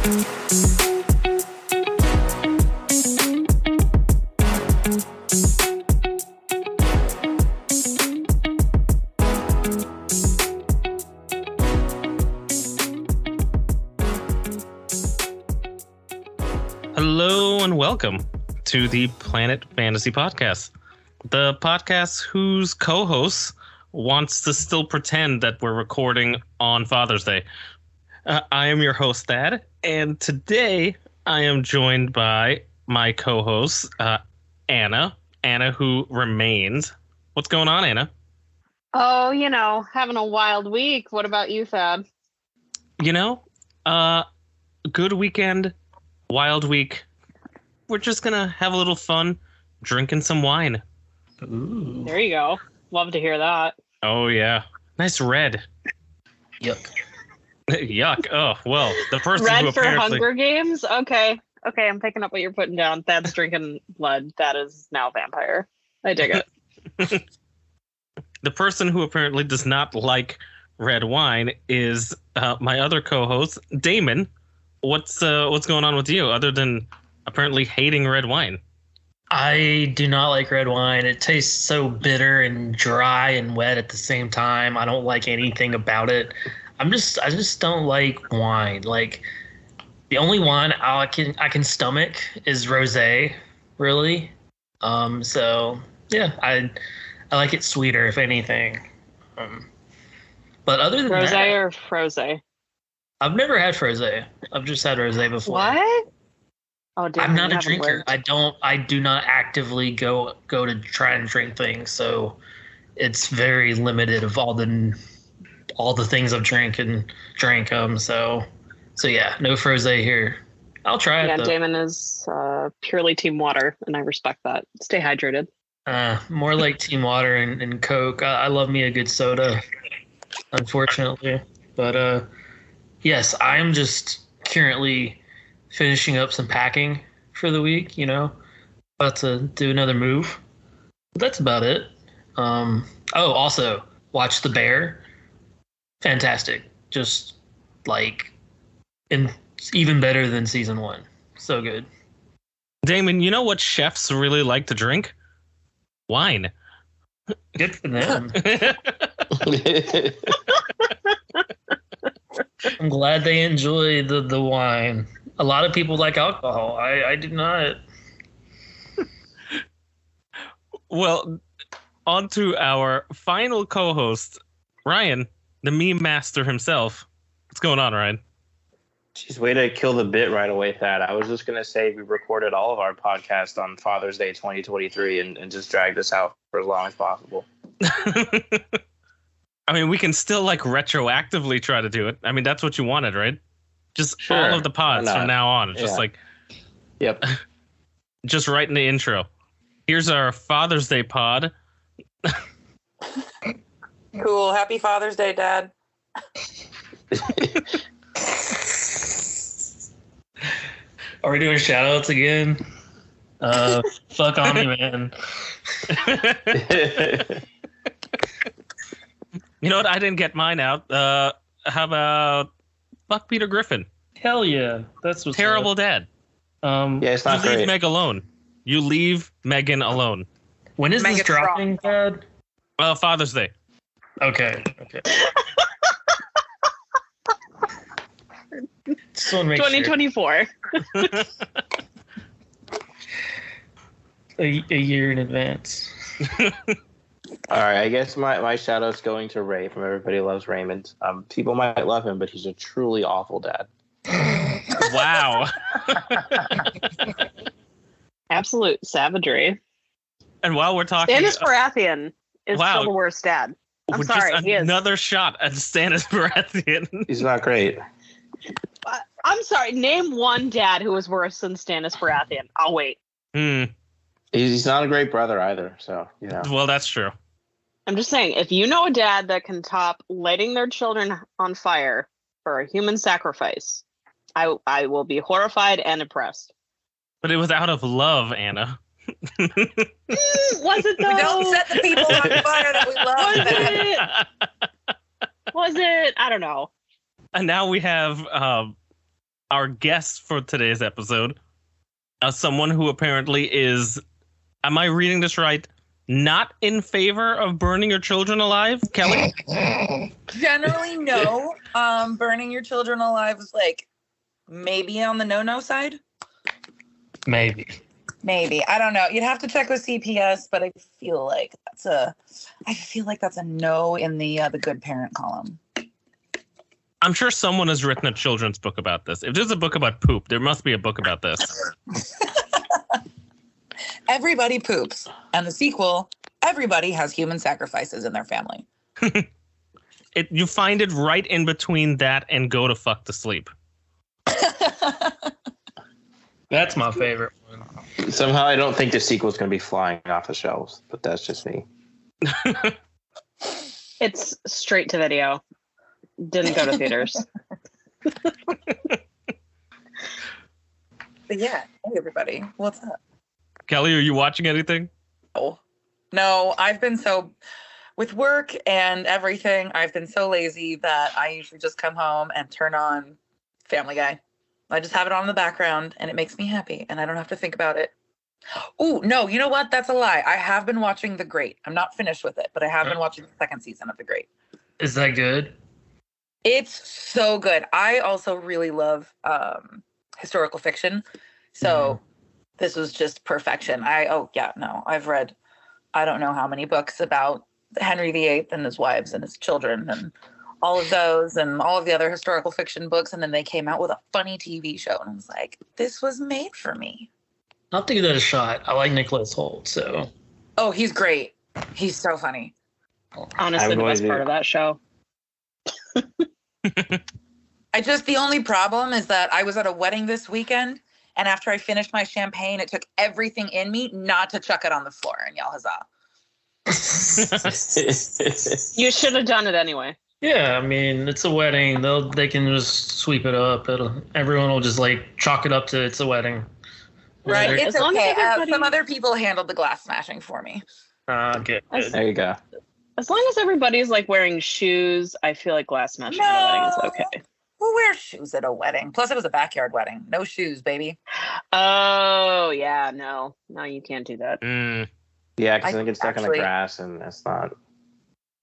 Hello and welcome to the Planet Fantasy Podcast, the podcast whose co host wants to still pretend that we're recording on Father's Day. Uh, I am your host, Thad, and today I am joined by my co host, uh, Anna. Anna, who remains. What's going on, Anna? Oh, you know, having a wild week. What about you, Thad? You know, uh, good weekend, wild week. We're just gonna have a little fun, drinking some wine. Ooh. There you go. Love to hear that. Oh yeah, nice red. Yuck. Yuck. Oh well, the person who Red for apparently Hunger Games? Okay. Okay, I'm picking up what you're putting down. That's drinking blood. That is now vampire. I dig it. the person who apparently does not like red wine is uh, my other co-host, Damon. What's uh, what's going on with you other than apparently hating red wine? I do not like red wine. It tastes so bitter and dry and wet at the same time. I don't like anything about it. I'm just I just don't like wine. Like the only wine I can I can stomach is rosé, really. Um so yeah, I I like it sweeter if anything. Um, but other than Rose that, or froze? I've never had frosé. I've just had rosé before. What? Oh, damn. I'm not a drinker. lived. I don't. I do not actively go go to try and drink things. So it's very limited of all the all the things I've drank and drank. Um. So so yeah, no frosé here. I'll try Yeah, it though. Damon is uh, purely team water, and I respect that. Stay hydrated. Uh, more like Team Water and, and Coke. I, I love me a good soda, unfortunately. But uh, yes, I'm just currently finishing up some packing for the week. You know, about to do another move. But that's about it. Um, oh, also watch The Bear. Fantastic. Just like, and even better than season one. So good. Damon, you know what chefs really like to drink? Wine. Good for them. I'm glad they enjoy the, the wine. A lot of people like alcohol. I, I do not. well, on to our final co-host, Ryan, the meme master himself. What's going on, Ryan? Jeez, way to kill the bit right away, Thad. I was just gonna say we recorded all of our podcasts on Father's Day 2023 and, and just dragged this out for as long as possible. I mean, we can still like retroactively try to do it. I mean, that's what you wanted, right? Just Sure, all of the pods from now on. It's just Yeah. like Yep. just right in the intro. Here's our Father's Day pod. Cool. Happy Father's Day, Dad. Are we doing shout outs again? Uh, fuck on me, man. You know what? I didn't get mine out. Uh, how about fuck Peter Griffin? Hell yeah. That's what's Terrible dad. up. Um, yeah, it's You not leave great. Meg alone. You leave Megan alone. when is this dropping, Dad? Well, Father's Day. Okay. Okay. Just want to make sure. 2024. A, a year in advance. All right, I guess my, my shout out's going to Ray from Everybody Loves Raymond. Um, people might love him, but he's a truly awful dad. wow. Absolute savagery. and while we're talking, Stannis Baratheon is Wow. still the worst dad. I'm just sorry, he is. another shot at Stannis Baratheon. He's not great. I'm sorry. Name one dad who was worse than Stannis Baratheon. I'll wait. hmm. He's, he's not a great brother either. So you know. Well, that's true. I'm just saying, if you know a dad that can top lighting their children on fire for a human sacrifice, I I will be horrified and impressed. But it was out of love, Anna. Mm, was it though? Don't set the people on fire that we love. Was it? Was it? I don't know. and now we have um, our guest for today's episode, uh, someone who apparently is, am I reading this right? Not in favor of burning your children alive, Kelly. Generally, no. Um, burning your children alive is like maybe on the no-no side. Maybe. Maybe I don't know. You'd have to check with CPS, but I feel like that's a. I feel like that's a no in the uh, the good parent column. I'm sure someone has written a children's book about this. If there's a book about poop, there must be a book about this. Everybody poops, and the sequel. Everybody has human sacrifices in their family. It you find it right in between that and go to fuck to sleep. That's my favorite one. Somehow, I don't think the sequel is going to be flying off the shelves, but that's just me. It's straight to video. Didn't go to theaters. But yeah, hey everybody, what's up? Kelly, are you watching anything? Oh, no, I've been so with work and everything. I've been so lazy that I usually just come home and turn on Family Guy. I just have it on in the background and it makes me happy and I don't have to think about it. Oh, no, you know what? That's a lie. I have been watching The Great. I'm not finished with it, but I have been watching the second season of The Great. Is that good? It's so good. I also really love um, historical fiction. So this was just perfection. I, oh, yeah, no, I've read, I don't know how many books about Henry VIII and his wives and his children and all of those and all of the other historical fiction books. And then they came out with a funny TV show. And I was like, this was made for me. I'll give that a shot. I like Nicholas Hoult, so Oh, he's great. He's so funny. Honestly, the best to- part of that show. I just, the only problem is that I was at a wedding this weekend. And after I finished my champagne, it took everything in me not to chuck it on the floor and yell huzzah. You should have done it anyway. Yeah. I mean, it's a wedding. They'll they can just sweep it up. It'll everyone will just like chalk it up to it's a wedding. Right. It's As long as. Uh, some other people handled the glass smashing for me. Ah, good. As- there you go. As long as everybody's like wearing shoes, I feel like glass smashing at a wedding is okay. Who wears shoes at a wedding? Plus, it was a backyard wedding. No shoes, baby. Oh yeah, no, no, you can't do that. Mm, Yeah, because I then it gets stuck in the grass, and that's not.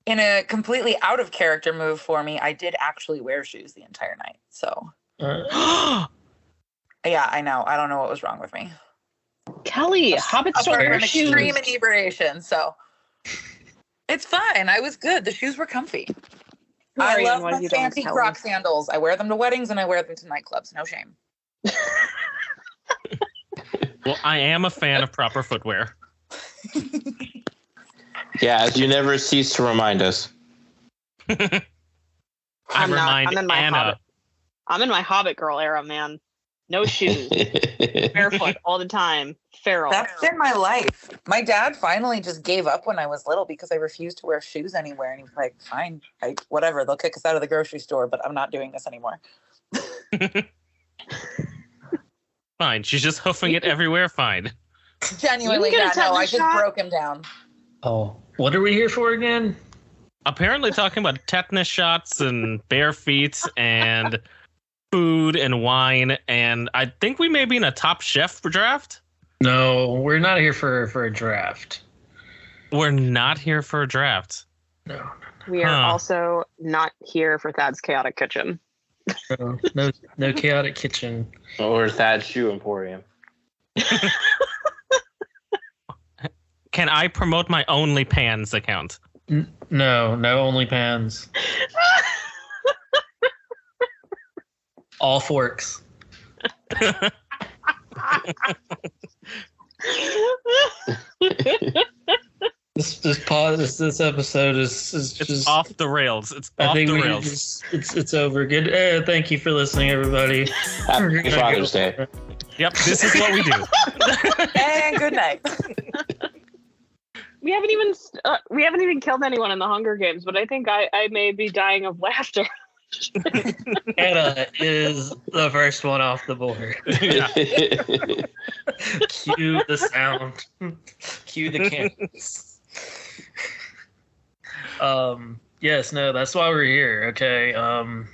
In a completely out of character move for me, I did actually wear shoes the entire night. So, Uh, yeah, I know. I don't know what was wrong with me. Kelly, hobbits don't Apart wear from shoes. extreme inebriation. So, it's fine. I was good. The shoes were comfy. Who I are you and love my have you done, fancy Kelly? Croc sandals. I wear them to weddings and I wear them to nightclubs. No shame. well, I am a fan of proper footwear. Yeah, as you never cease to remind us. I I'm not. I'm in my Anna. hobbit. I'm in my Hobbit girl era, man. No shoes, barefoot all the time. Feral. That's been my life. My dad finally just gave up when I was little because I refused to wear shoes anywhere. And he was like, fine, I, whatever. They'll kick us out of the grocery store, but I'm not doing this anymore. Fine, she's just hoofing it everywhere. Fine. Genuinely, get a yeah, no, I just shot? broke him down. oh, what are we here for again? Apparently, talking about tetanus shots and bare feet and food and wine, and I think we may be in a Top Chef draft. No, we're not here for for a draft. We're not here for a draft. No, we are Huh. also not here for Thad's chaotic kitchen. no, no, no chaotic kitchen. or Thad Shoe Emporium. Can I promote my OnlyPans account? N- no, no only pans. All forks. This this pause. This, this episode is is It's just off the rails. It's I off think the we rails. just it's it's over. Good. Uh, thank you for listening, everybody. Happy Father's Day. Yep, this is what we do. And good night. we haven't even uh, we haven't even killed anyone in the Hunger Games, but I think I I may be dying of laughter. Anna is the first one off the board. Yeah. Cue the sound. Cue the candles. Um. Yes. No. That's why we're here. Okay. Um.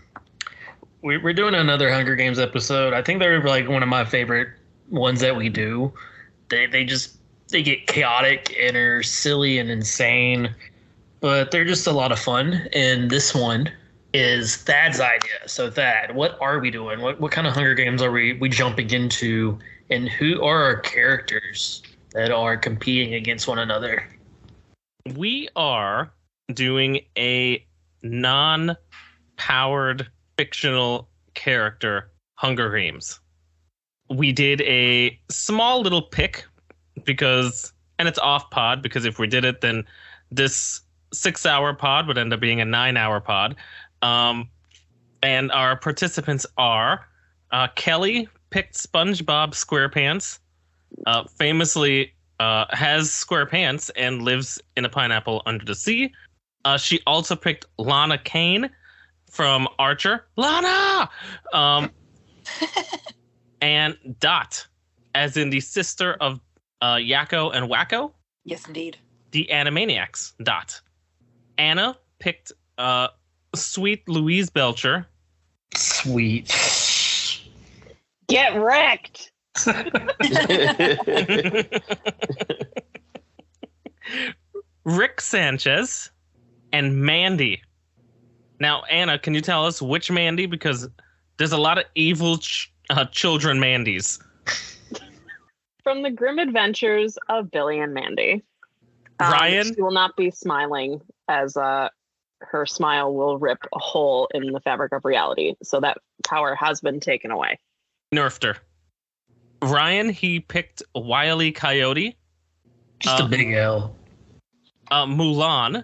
we- we're doing another Hunger Games episode. I think they're like one of my favorite ones that we do. They they just they get chaotic and are silly and insane, but they're just a lot of fun. And this one is Thad's idea. So Thad, what are we doing? What what kind of Hunger Games are we we jumping into? And who are our characters that are competing against one another? we are doing a non-powered fictional character Hunger Games. We did a small little pick because and it's off pod because if we did it then this 6-hour pod would end up being a 9-hour pod. Um and our participants are uh, Kelly picked SpongeBob SquarePants, uh, famously uh, has square pants and lives in a pineapple under the sea. Uh, she also picked Lana Kane from Archer. Lana! Um, and Dot, as in the sister of uh, Yakko and Wakko, Yes, indeed. the Animaniacs. Dot. Anna picked uh, sweet Louise Belcher. Sweet. Get wrecked. Rick Sanchez and Mandy. Now, Anna, can you tell us which Mandy? Because there's a lot of evil ch- uh, children Mandys. From the grim adventures of Billy and Mandy. Um, Ryan? She will not be smiling as uh, her smile will rip a hole in the fabric of reality. So that power has been taken away. Nerfed her. Ryan, he picked Wile E. Coyote, Just Uh, a big L. uh, Mulan,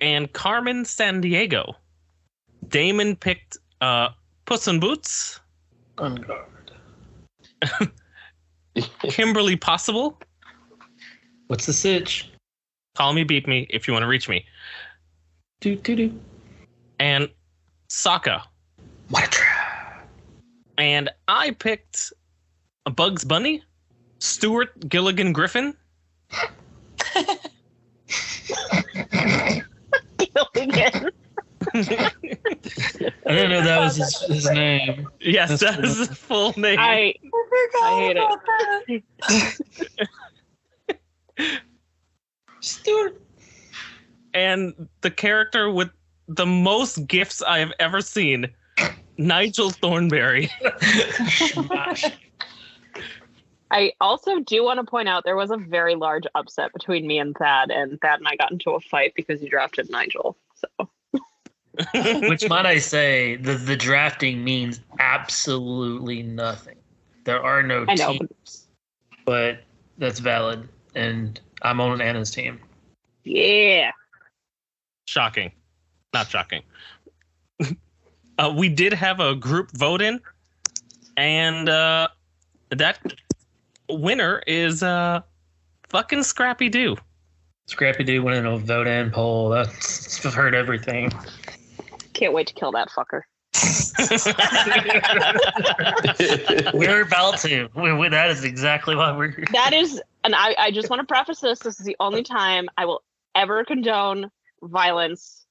and Carmen Sandiego. Damon picked uh, Puss in Boots, On guard. Kimberly Possible. What's the sitch? Call me, beat me if you want to reach me. Do do do. And Sokka. What a trap. And I picked a Bugs Bunny, Stewart Gilligan Griffin, Gilligan. I didn't know that was his, his name. yes, That's that is the full name. I I hate it. Stewart. and the character with the most gifts I have ever seen, Nigel Thornberry. I also do want to point out there was a very large upset between me and Thad, and Thad and I got into a fight because you drafted Nigel. So Which might I say, the the drafting means absolutely nothing. There are no I know, teams, but that's valid, and I'm on Anna's team. yeah, shocking. Not shocking. uh, we did have a group vote in, and uh, that winner is uh, fucking Scrappy Doo. Scrappy Doo went in a vote in poll. That's I've heard everything. Can't wait to kill that fucker. We're about to. We, we, that is exactly why we're. That is, and I, I just want to preface this. This is the only time I will ever condone violence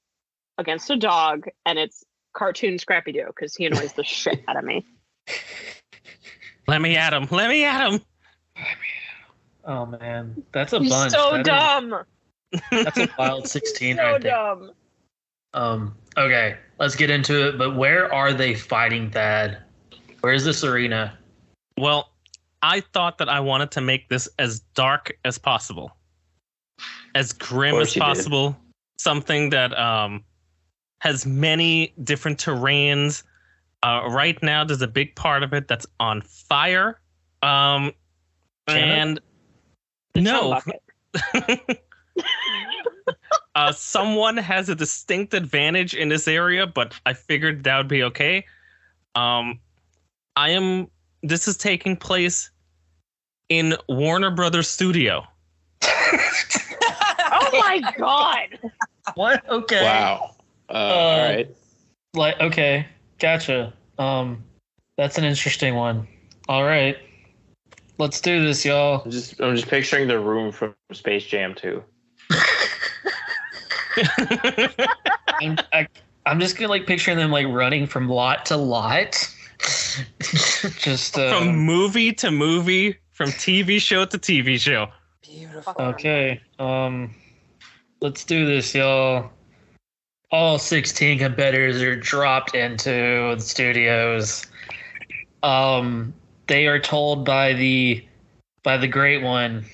against a dog, and it's cartoon Scrappy Doo because he annoys the shit out of me. Let me at him. Let me at him. Oh man, that's a He's bunch. so That is- dumb. that's a wild sixteen So right there. dumb. Um. Okay, let's get into it. But where are they fighting Thad? Where's this arena? Well, I thought that I wanted to make this as dark as possible, as grim as you did. possible. Something that um, has many different terrains. Uh, right now, there's a big part of it that's on fire. Um, and no, Bucket. uh, someone has a distinct advantage in this area, but I figured that would be okay. Um, I am. This is taking place in Warner Brothers Studio. Oh my god! What? Okay. wow. Uh, all right. Like okay, gotcha. Um, that's an interesting one. All right, let's do this, y'all. I'm just I'm just picturing the room from Space Jam 2. I'm, I I'm just gonna like picturing them like running from lot to lot. just uh, From movie to movie, from TV show to TV show. Beautiful. Okay. Um let's do this, y'all. All 16 competitors are dropped into the studios. Um they are told by the by the great one,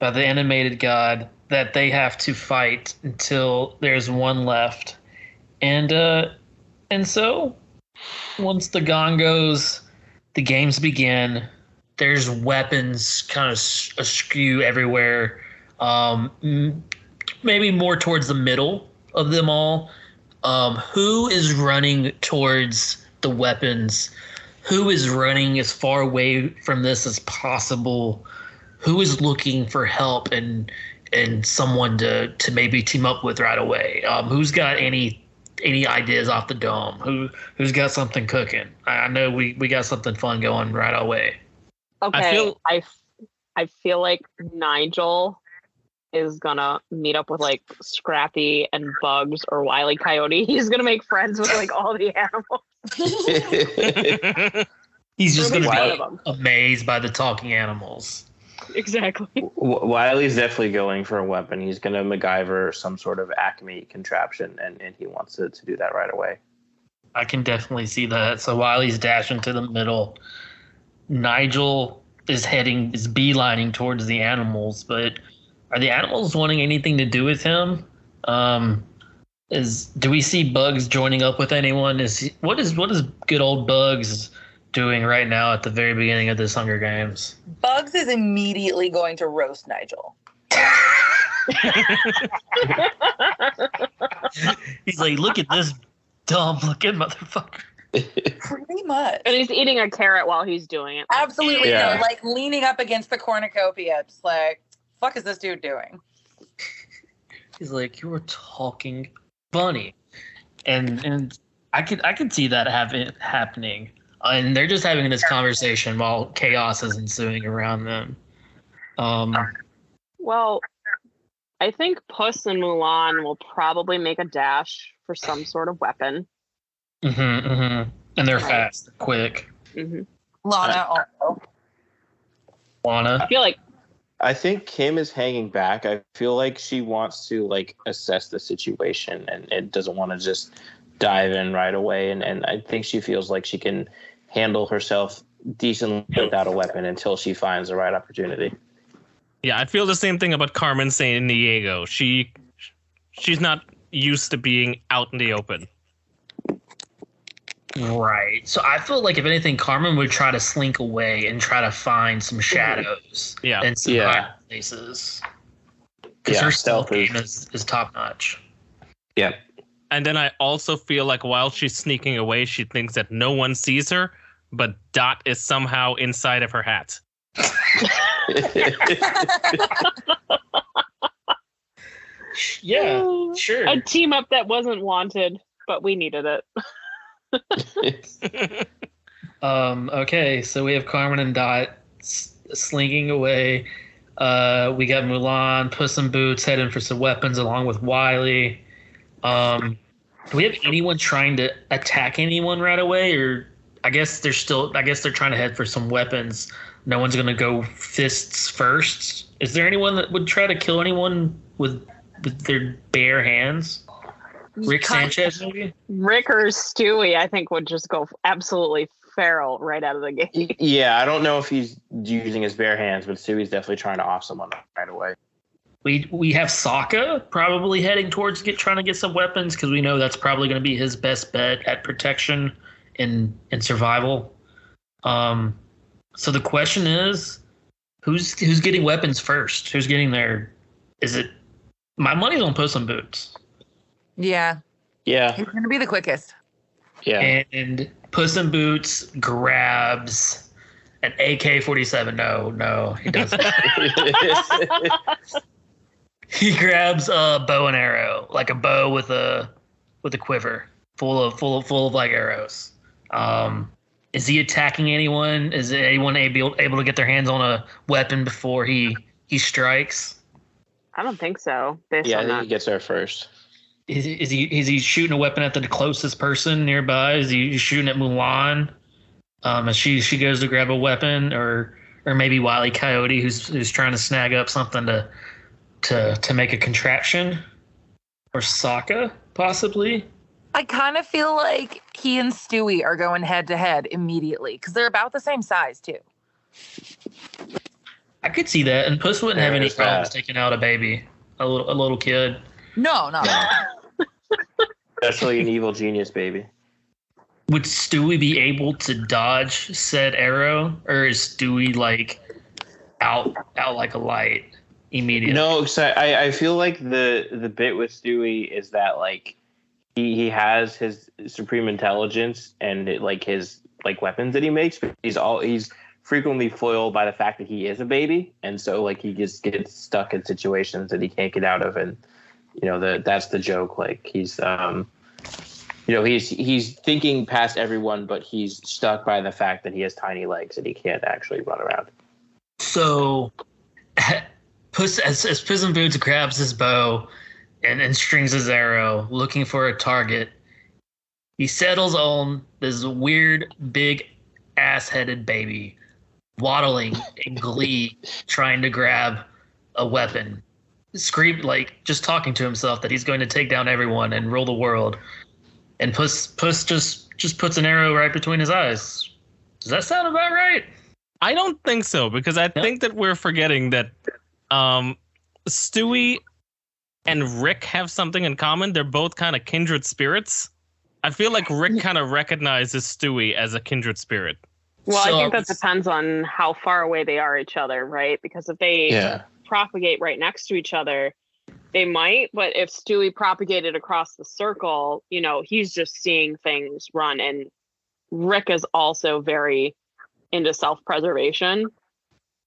by the animated god, that they have to fight until there's one left. And uh and so once the gong goes, the games begin there's weapons kind of askew everywhere. Um, maybe more towards the middle of them all. Um, who is running towards the weapons? Who is running as far away from this as possible? Who is looking for help and and someone to to maybe team up with right away? Um, who's got any any ideas off the dome? Who who's got something cooking? I, I know we we got something fun going right away. Okay, I feel- I, f- I feel like Nigel is gonna meet up with like Scrappy and Bugs or Wily Coyote. He's gonna make friends with like all the animals. He's just Or at gonna least be one of them. amazed by the talking animals. Exactly. W- Wiley's definitely going for a weapon. He's going to MacGyver some sort of Acme contraption, and, and he wants to, to do that right away. I can definitely see that. So Wiley's dashing to the middle. Nigel is heading is beelining towards the animals, but are the animals wanting anything to do with him? Um is do we see Bugs joining up with anyone? Is he, what is what is good old Bugs doing right now at the very beginning of this Hunger Games? Bugs is immediately going to roast Nigel. He's like, look at this dumb looking motherfucker. Pretty much. and he's eating a carrot while he's doing it. Absolutely. Yeah. no, like leaning up against the cornucopia, just like, fuck is this dude doing? He's like, "You're talking funny," and and I could I could see that happen happening. And they're just having this conversation while chaos is ensuing around them. Um, Well, I think Puss and Mulan will probably make a dash for some sort of weapon. mhm, mhm. and they're Right. fast, they're quick. hmm Lana also. Lana, I feel like I think Kim is hanging back. I feel like she wants to like assess the situation and, and doesn't want to just dive in right away. And, and I think she feels like she can handle herself decently without a weapon until she finds the right opportunity. Yeah, I feel the same thing about Carmen Sandiego. She she's not used to being out in the open. right? So I feel like if anything, Carmen would try to slink away and try to find some shadows Yeah. and some Yeah. hiding places. Because Yeah, her stealth stealth is- game is, is top notch. Yeah. And then I also feel like while she's sneaking away, she thinks that no one sees her, but Dot is somehow inside of her hat. Yeah, sure. a team up that wasn't wanted, but we needed it. Um, okay, so we have Carmen and Dot s- slinking away. Uh, we got Mulan, Puss in Boots heading for some weapons along with Wiley. Um, do we have anyone trying to attack anyone right away, or I guess they're still? I guess they're trying to head for some weapons. No one's gonna go fists first. Is there anyone that would try to kill anyone with with their bare hands? Rick Sanchez, maybe. Rick or Stewie, I think, would just go absolutely feral right out of the gate. yeah, I don't know if he's using his bare hands, but Stewie's definitely trying to off someone right away. We we have Sokka probably heading towards get trying to get some weapons because we know that's probably going to be his best bet at protection and and survival. Um, so the question is, who's who's getting weapons first? Who's getting there? Is it my money's on Puss in Boots Yeah. Yeah, He's going to be the quickest. yeah. and Puss in Boots grabs an AK forty seven. No, no, he doesn't. he grabs a bow and arrow, like a bow with a with a quiver full of full of full of like arrows. Um, is he attacking anyone? Is anyone able able to get their hands on a weapon before he he strikes? I don't think so. Based yeah, I think that. he gets there first. is, is he is he shooting a weapon at the closest person nearby? Is he shooting at Mulan? Um, as she she goes to grab a weapon, or or maybe Wiley Coyote, who's who's trying to snag up something to to to make a contraption, or Sokka possibly. I kind of feel like he and Stewie are going head to head immediately because they're about the same size too. I could see that, and Puss wouldn't have any problems that. taking out a baby, a little a little kid. No, no. Especially an evil genius baby. Would Stewie be able to dodge said arrow, or is Stewie like out out like a light immediately? No, 'cause I, I I feel like the the bit with Stewie is that like he he has his supreme intelligence and it, like his like weapons that he makes, but he's all he's frequently foiled by the fact that he is a baby, and so like he just gets stuck in situations that he can't get out of, and you know the that's the joke. Like he's um you know he's he's thinking past everyone, but he's stuck by the fact that he has tiny legs and he can't actually run around. So, Puss as, as Puss in Boots grabs his bow and, and strings his arrow, looking for a target, he settles on this weird, big ass headed baby waddling in glee, trying to grab a weapon. Scream like just talking to himself that he's going to take down everyone and rule the world. And Puss Puss just just puts an arrow right between his eyes. Does that sound about right? I don't think so because I No? think that we're forgetting that um, Stewie and Rick have something in common. They're both kind of kindred spirits. I feel like Rick kind of recognizes Stewie as a kindred spirit. Well, So I think that depends on how far away they are each other, right? Because if they Yeah. propagate right next to each other, they might. But if Stewie propagated across the circle, you know, he's just seeing things run. And Rick is also very into self preservation.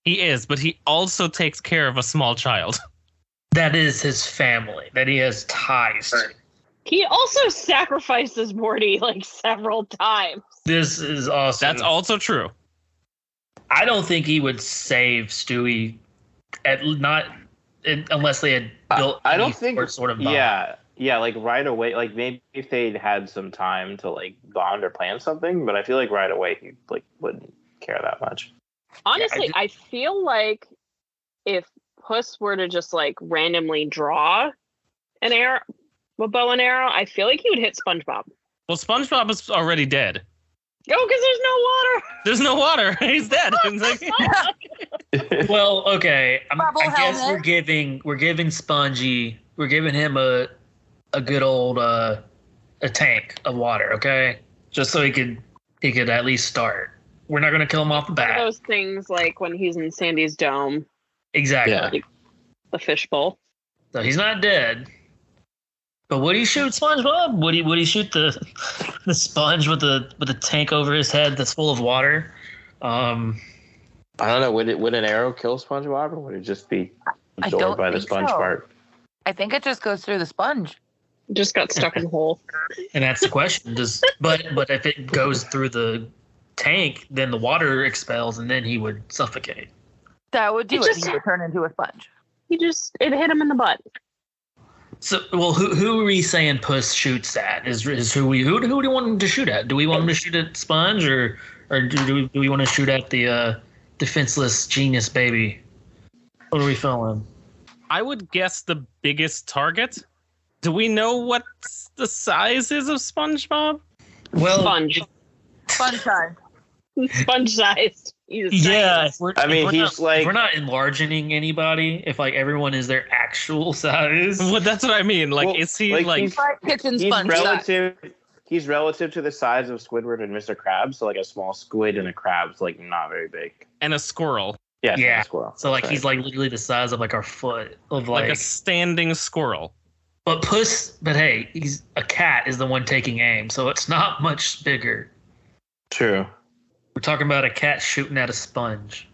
He is, but he also takes care of a small child. That is his family. That he has ties. to. He also sacrifices Morty like several times. This is awesome. That's also true. I don't think he would save Stewie, at not in, unless they had built. I don't think. sort- sort of bond. yeah, yeah, like right away. Like maybe if they'd had some time to like bond or plan something, but I feel like right away he like wouldn't care that much. Honestly, ju- I feel like if Puss were to just like randomly draw an arrow, a bow and arrow, I feel like he would hit SpongeBob. Well, SpongeBob is already dead. Oh, because There's no water. There's no water. He's dead. It's like- Well, okay. I'm, Bubble I guess we're giving we're giving Spongy we're giving him a a good old uh a tank of water. Okay, just so he could he could at least start. We're not gonna kill him off the bat. those things like when he's in Sandy's dome, Exactly. Yeah. the fishbowl. So he's not dead. But would he shoot SpongeBob? Would he would he shoot the the sponge with the with the tank over his head that's full of water? Um I don't know. Would it would an arrow kill SpongeBob, or would it just be absorbed by the sponge so. part? I think it just goes through the sponge. Just got stuck in the hole. and that's the question. Does but but if it goes through the tank, then the water expels and then he would suffocate. That would do It it. just- He would turn into a sponge. He just it hit him in the butt. So well who who are we saying Puss shoots at? Is is who we who, who do we want him to shoot at? Do we want him to shoot at Sponge or or do, do we do we want to shoot at the uh defenseless genius baby? What are we feeling? I would guess the biggest target. Do we know what the size is of SpongeBob? Well Sponge. Sponge time. Sponge sized. Yeah, we're, I mean, we're he's not, like- we're not enlarging anybody. If like everyone is their actual size, Well, that's what I mean. Like, Well, is he like, like? he's- kitchen He's sponge. size. relative. He's relative to the size of Squidward and Mr. Krabs. So like a small squid and a crab's like not very big. and a squirrel, Yeah, Yeah. a squirrel. so like That's he's like literally the size of like our foot of like, like. a standing squirrel. but Puss, but hey, he's a cat is the one taking aim, so it's not much bigger. true. We're talking about a cat shooting at a sponge.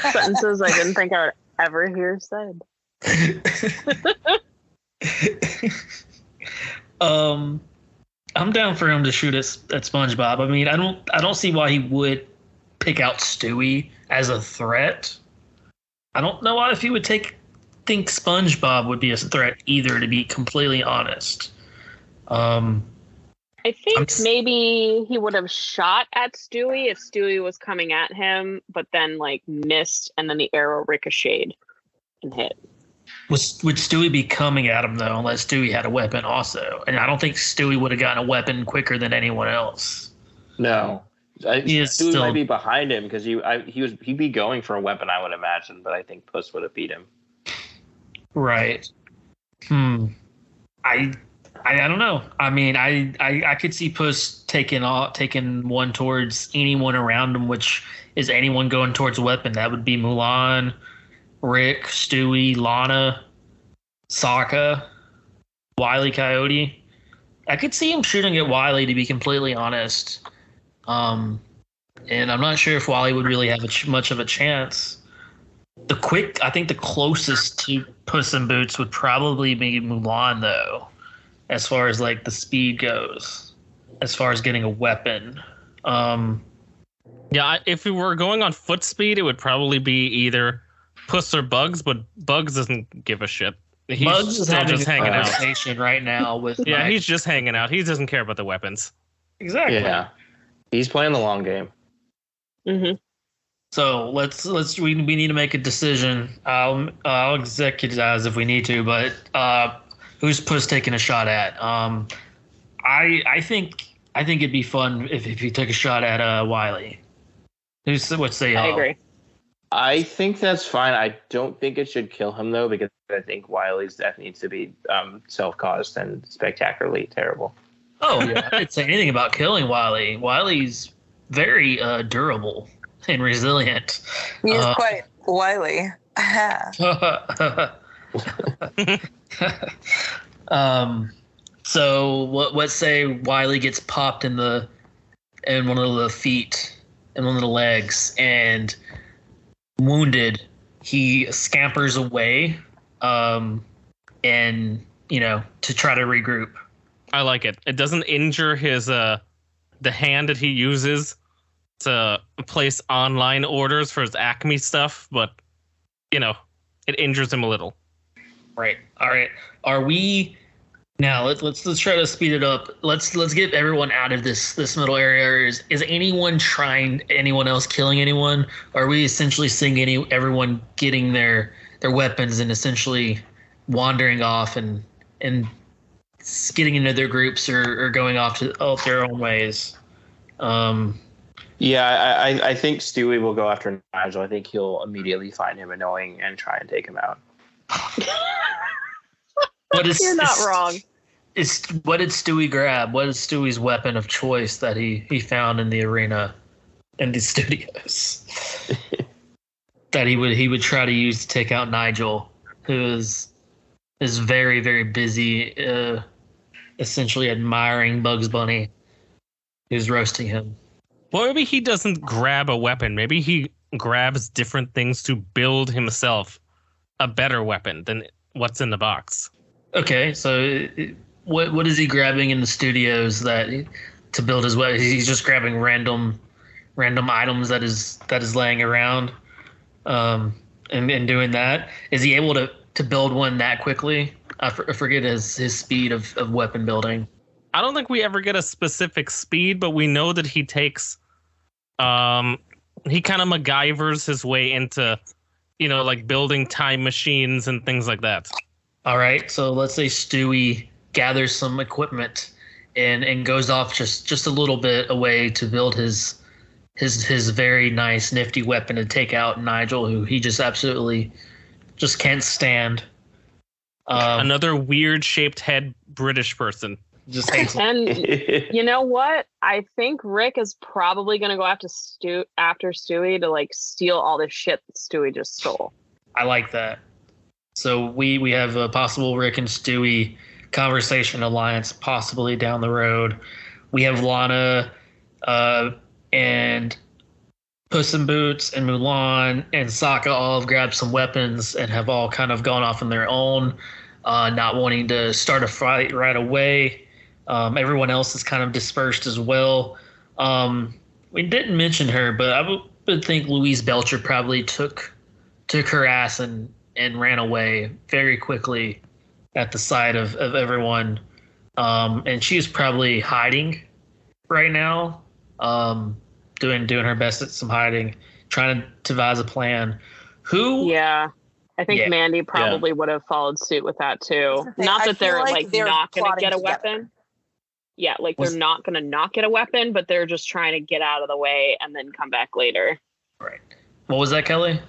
sentences I didn't think I would ever hear said. um, I'm down for him to shoot at, at SpongeBob. I mean, I don't, I don't see why he would pick out Stewie as a threat. I don't know why if he would take think SpongeBob would be a threat either, to be completely honest. Um, I think I'm s- maybe he would have shot at Stewie if Stewie was coming at him, but then like missed, and then the arrow ricocheted and hit. would, would Stewie be coming at him though, unless Stewie had a weapon also? And I don't think Stewie would have gotten a weapon quicker than anyone else. No. I, He is Stewie still- might be behind him because he I, he was he'd be going for a weapon, I would imagine, but I think Puss would have beat him. Right. Hmm. I, I I don't know. I mean, I I, I could see Puss taking all taking one towards anyone around him, which is anyone going towards a weapon. That would be Mulan, Rick, Stewie, Lana, Sokka, Wiley Coyote. I could see him shooting at Wiley to be completely honest. Um, and I'm not sure if Wiley would really have ch- much of a chance. The quick, I think the closest to Puss in Boots would probably be Mulan, though, as far as like the speed goes, as far as getting a weapon. Um, Yeah, if we were going on foot speed, it would probably be either Puss or Bugs, but Bugs doesn't give a shit. He's Bugs is still having just a hanging out. right now with Yeah, Mike. he's just hanging out. He doesn't care about the weapons. exactly. Yeah. He's playing the long game. Mm-hmm. So let's let's we, we need to make a decision. I'll I'll executize if we need to, but uh, who's Puss taking a shot at? Um, I I think I think it'd be fun if if you took a shot at uh Wiley. Who's what say I y'all? agree. I think that's fine. I don't think it should kill him though, because I think Wiley's death needs to be um, self-caused and spectacularly terrible. Oh yeah, I didn't say anything about killing Wiley. Wiley's very uh, durable and resilient. He's Uh, quite wily. um, so what? What say Wiley gets popped in the in one of the feet and one of the legs and wounded. He scampers away, um, and you know to try to regroup. I like it. It doesn't injure his uh the hand that he uses to place online orders for his Acme stuff, but you know, it injures him a little. Right. All right. Are we now? Let's let's let's try to speed it up. Let's let's get everyone out of this this middle area. Is is anyone trying anyone else killing anyone? Are we essentially seeing any everyone getting their their weapons and essentially wandering off and and getting into their groups or, or going off to oh, their own ways? Um. Yeah, I, I, I think Stewie will go after Nigel. I think he'll immediately find him annoying and try and take him out. What is You're not is- wrong. Is what did Stewie grab? What is Stewie's weapon of choice that he he found in the arena, in the studios, that he would he would try to use to take out Nigel, who is is very very busy, uh, essentially admiring Bugs Bunny, who's roasting him. Well, maybe he doesn't grab a weapon. Maybe he grabs different things to build himself a better weapon than what's in the box. Okay, so what what is he grabbing in the studios that to build his weapon? He's just grabbing random random items that is that is laying around, um, and and doing that. Is he able to to build one that quickly? I, for, I forget his his speed of, of weapon building. I don't think we ever get a specific speed, but we know that he takes um he kind of MacGyvers his way into you know like building time machines and things like that. All right, so let's say Stewie gathers some equipment and and goes off just just a little bit away to build his his his very nice nifty weapon to take out Nigel, who he just absolutely just can't stand. Um, Another weird shaped head British person. Just hates. And you know what? I think Rick is probably gonna go after Stu after Stewie to like steal all the shit that Stewie just stole. I like that. So we we have a possible Rick and Stewie conversation alliance possibly down the road. We have Lana uh, and Puss in Boots and Mulan and Sokka all have grabbed some weapons and have all kind of gone off on their own, uh, not wanting to start a fight right away. Um, everyone else is kind of dispersed as well. Um, we didn't mention her, but I would, would think Louise Belcher probably took took her ass and and ran away very quickly at the sight of, of everyone. Um, and she's probably hiding right now, um, doing doing her best at some hiding, trying to devise a plan. Who? Yeah. I think Yeah. Mandy probably would have followed suit with that too. The. Not that feel they're like like, they're not going to get a together. weapon. Yeah, like Was- they're not going to not get a weapon, but they're just trying to get out of the way and then come back later. Right. What was that, Kelly?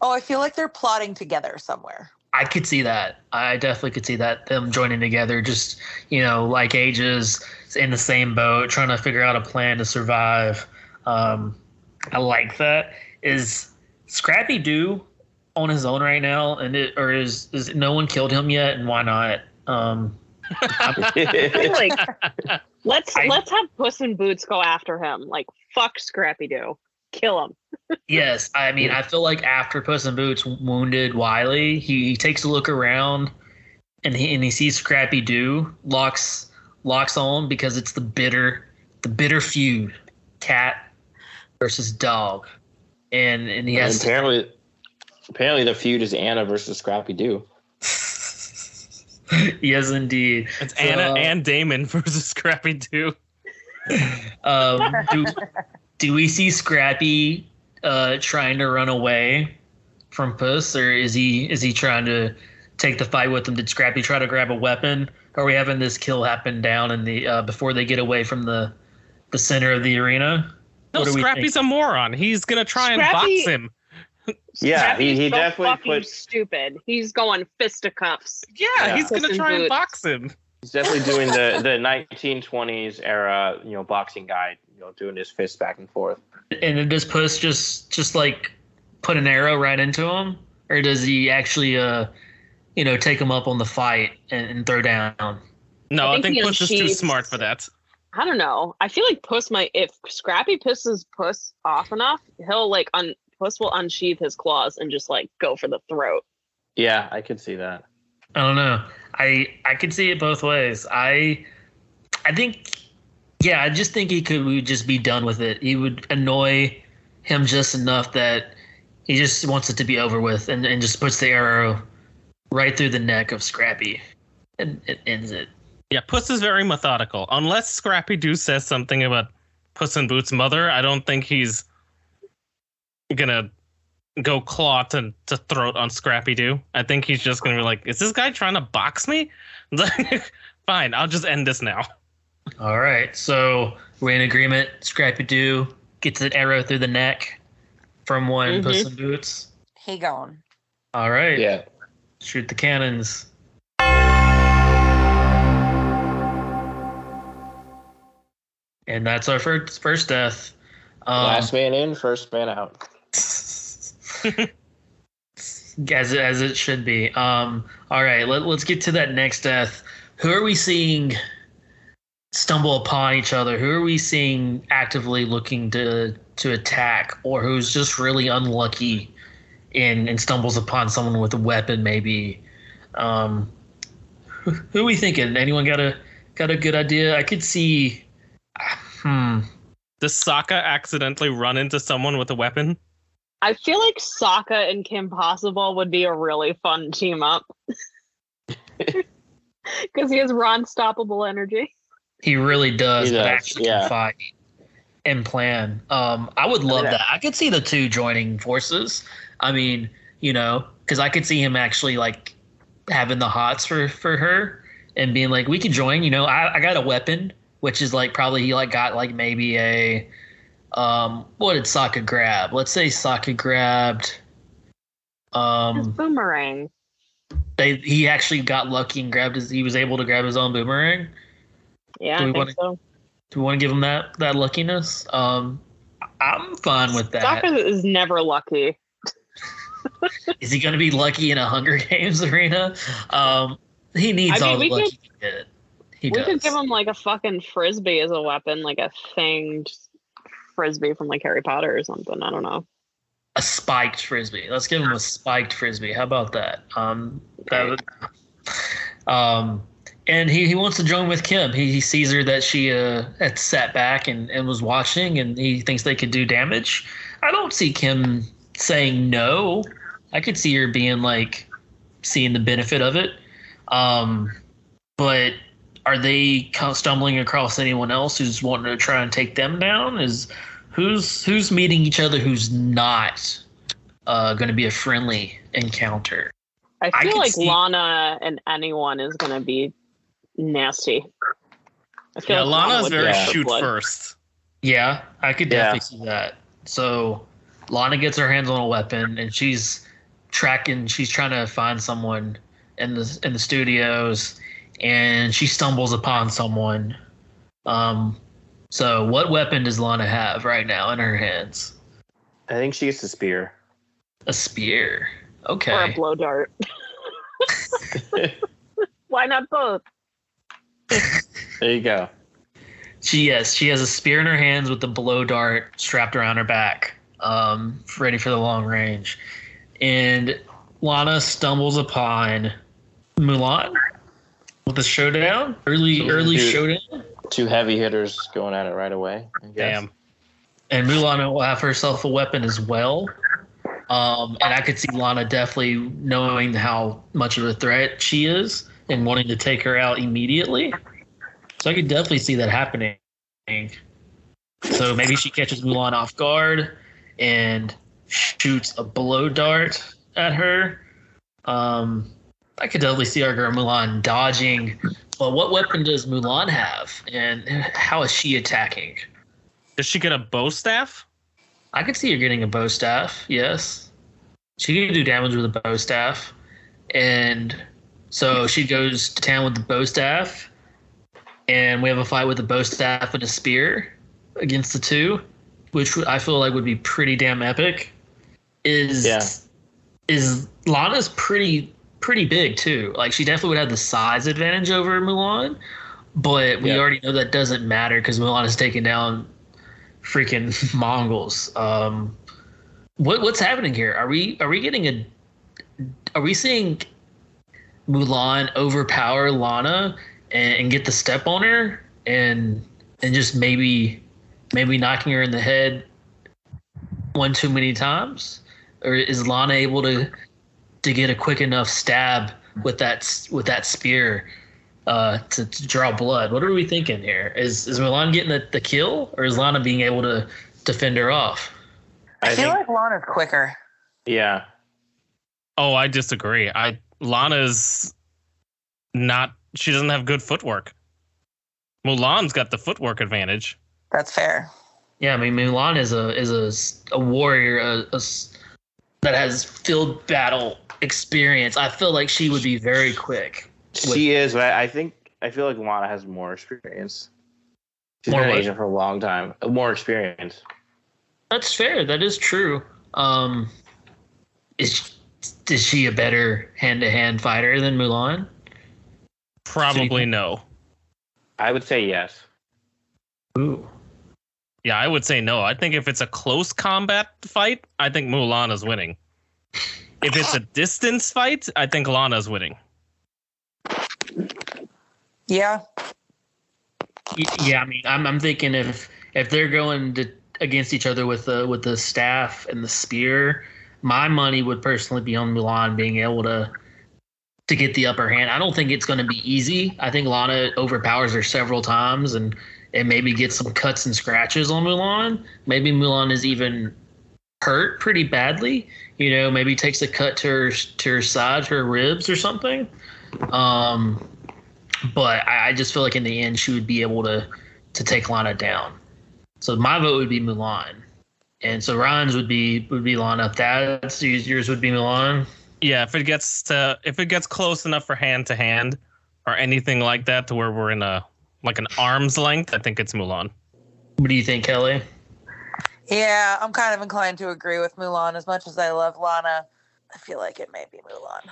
Oh, I feel like they're plotting together somewhere. I could see that. I definitely could see that them joining together, just you know, like ages in the same boat, trying to figure out a plan to survive. Um, I like that. Is Scrappy Doo on his own right now, and it, or is is no one killed him yet, and why not? Um, I feel like let's I- let's have Puss in Boots go after him. Like fuck Scrappy Doo, kill him. yes, I mean, I feel like after Puss in Boots wounded Wiley, he, he takes a look around, and he and he sees Scrappy Doo locks locks on because it's the bitter the bitter feud, cat versus dog, and and he And has to, apparently, apparently the feud is Anna versus Scrappy Doo. yes indeed. It's So, Anna uh, and Damon versus Scrappy Doo. Um, do, do we see Scrappy uh, trying to run away from Puss, or is he is he trying to take the fight with him? Did Scrappy try to grab a weapon? Are we having this kill happen down in the uh, before they get away from the the center of the arena? No, What do Scrappy's a moron. He's gonna try and box him. Yeah, Scrappy's he, he so definitely fucking put. stupid. He's going fisticuffs. Yeah, Yeah. he's gonna Puss in try and box him. He's definitely doing the the 1920s era, you know, boxing guy, you know, doing his fists back and forth. And then does Puss just just like put an arrow right into him, or does he actually uh you know take him up on the fight and, and throw down? No, I I think think, Puss is too smart for that. I don't know. I feel like Puss might if Scrappy pisses Puss off enough, he'll like un Puss will unsheath his claws and just like go for the throat. Yeah, I could see that. I don't know. I I could see it both ways. I I think yeah, I just think he could would just be done with it. He would annoy him just enough that he just wants it to be over with and, and just puts the arrow right through the neck of Scrappy and it ends it. Yeah, Puss is very methodical. Unless Scrappy Doo says something about Puss in Boots' mother, I don't think he's gonna go claw to, to throat on Scrappy Doo. I think he's just gonna be like, "Is this guy trying to box me?" Fine, I'll just end this now. All right. So we're in agreement. Scrappy Doo gets an arrow through the neck from one Mhm. Puss in Boots. He gone. All right. Yeah. Shoot the cannons. And that's our first first death. Um, Last man in, first man out. as as it should be. Um, all right, let, let's get to that next death. Who are we seeing stumble upon each other? Who are we seeing actively looking to to attack, or who's just really unlucky and and stumbles upon someone with a weapon? Maybe. Um, who, who are we thinking? Anyone got a got a good idea? I could see. Hmm. Does Sokka accidentally run into someone with a weapon? I feel like Sokka and Kim Possible would be a really fun team up. Because he has raw unstoppable energy. He really does, He but does, actually yeah. can fight and plan. Um, I would love Yeah. that. I could see the two joining forces. I mean, you know, because I could see him actually like having the hots for for her and being like, we could join. You know, I, I got a weapon, which is like probably he like got like maybe a um what did Sokka grab? Let's say Sokka grabbed His um boomerang. they he actually got lucky and grabbed his he was able to grab his own boomerang. Yeah, Do I we think wanna- so. Do we want to give him that that luckiness? Um, I'm fine with that. Sokka is never lucky. Is he going to be lucky in a Hunger Games arena? Um, he needs I mean, all the luck he can get. He we does. could give him like a fucking frisbee as a weapon, like a fanged frisbee from like Harry Potter or something. I don't know. a spiked frisbee. Let's give him a spiked frisbee. How about that? Um, that would, um, and he, he wants to join with Kim. He, he sees her that she uh had sat back and, and was watching, and he thinks they could do damage. I don't see Kim saying no. I could see her being like seeing the benefit of it. Um, but are they stumbling across anyone else who's wanting to try and take them down? Is who's who's meeting each other who's not uh, going to be a friendly encounter? I I feel could like see- Lana and anyone is going to be nasty. I feel Yeah, like Lana Lana's very shoot blood. first. Yeah, I could Yeah. definitely see that. So Lana gets her hands on a weapon and she's tracking she's trying to find someone in the in the studios and she stumbles upon someone. Um so what weapon does Lana have right now in her hands? I think she gets a spear. A spear. Okay. Or a blow dart. Why not both? There you go. She yes, she has a spear in her hands with the blow dart strapped around her back, um, ready for the long range. And Lana stumbles upon Mulan with a showdown, early So early dude- showdown, Two heavy hitters going at it right away. Damn. and Mulan will have herself a weapon as well. Um, and I could see Lana definitely knowing how much of a threat she is and wanting to take her out immediately. So I could definitely see that happening. So maybe she catches Mulan off guard and shoots a blow dart at her. Um, I could definitely see our girl Mulan dodging. But what weapon does Mulan have, and how is she attacking? Does she get a bow staff? I could see her getting a bow staff. Yes, she can do damage with a bow staff, and so she goes to town with the bow staff, and we have a fight with the bow staff and a spear against the two, which I feel like would be pretty damn epic. Is Yeah. is Lana's pretty pretty big too. Like she definitely would have the size advantage over Mulan, but we Yeah. already know that doesn't matter because Mulan has taken down freaking Mongols. Um, what what's happening here? Are we are we getting a? Are we seeing Mulan overpower Lana and, and get the step on her and and just maybe maybe knocking her in the head one too many times, or is Lana able to to get a quick enough stab with that with that spear? Uh, to, to draw blood. What are we thinking here? Is is Mulan getting the, the kill, or is Lana being able to defend her off? I, I feel think. like Lana's quicker. Yeah. Oh, I disagree. I Lana's not. She doesn't have good footwork. Mulan's got the footwork advantage. That's fair. Yeah, I mean Mulan is a is a s- a warrior a, a s- that has field battle experience. I feel like she would be very quick. She is, but I, I think I feel like Lana has more experience. She's More been what? in Asia for a long time. Uh, More experience. That's fair. That is true. Um, is is she a better hand to hand fighter than Mulan? Probably no. I would say yes. Ooh. Yeah, I would say no. I think if it's a close combat fight, I think Mulan is winning. If it's a distance fight, I think Lana's winning. Yeah. Yeah, I mean, I'm I'm thinking if if they're going to against each other with the with the staff and the spear, my money would personally be on Mulan being able to to get the upper hand. I don't think it's going to be easy. I think Lana overpowers her several times and and maybe get some cuts and scratches on Mulan. Maybe Mulan is even hurt pretty badly. You know, maybe takes a cut to her to her side, her ribs or something. Um, but I, I just feel like in the end she would be able to to take Lana down. So my vote would be Mulan, and so Ryan's would be would be Lana. That's yours would be Mulan. Yeah, if it gets to if it gets close enough for hand to hand or anything like that to where we're in a like an arm's length, I think it's Mulan. What do you think, Kelly? Yeah, I'm kind of inclined to agree with Mulan as much as I love Lana. I feel like it may be Mulan.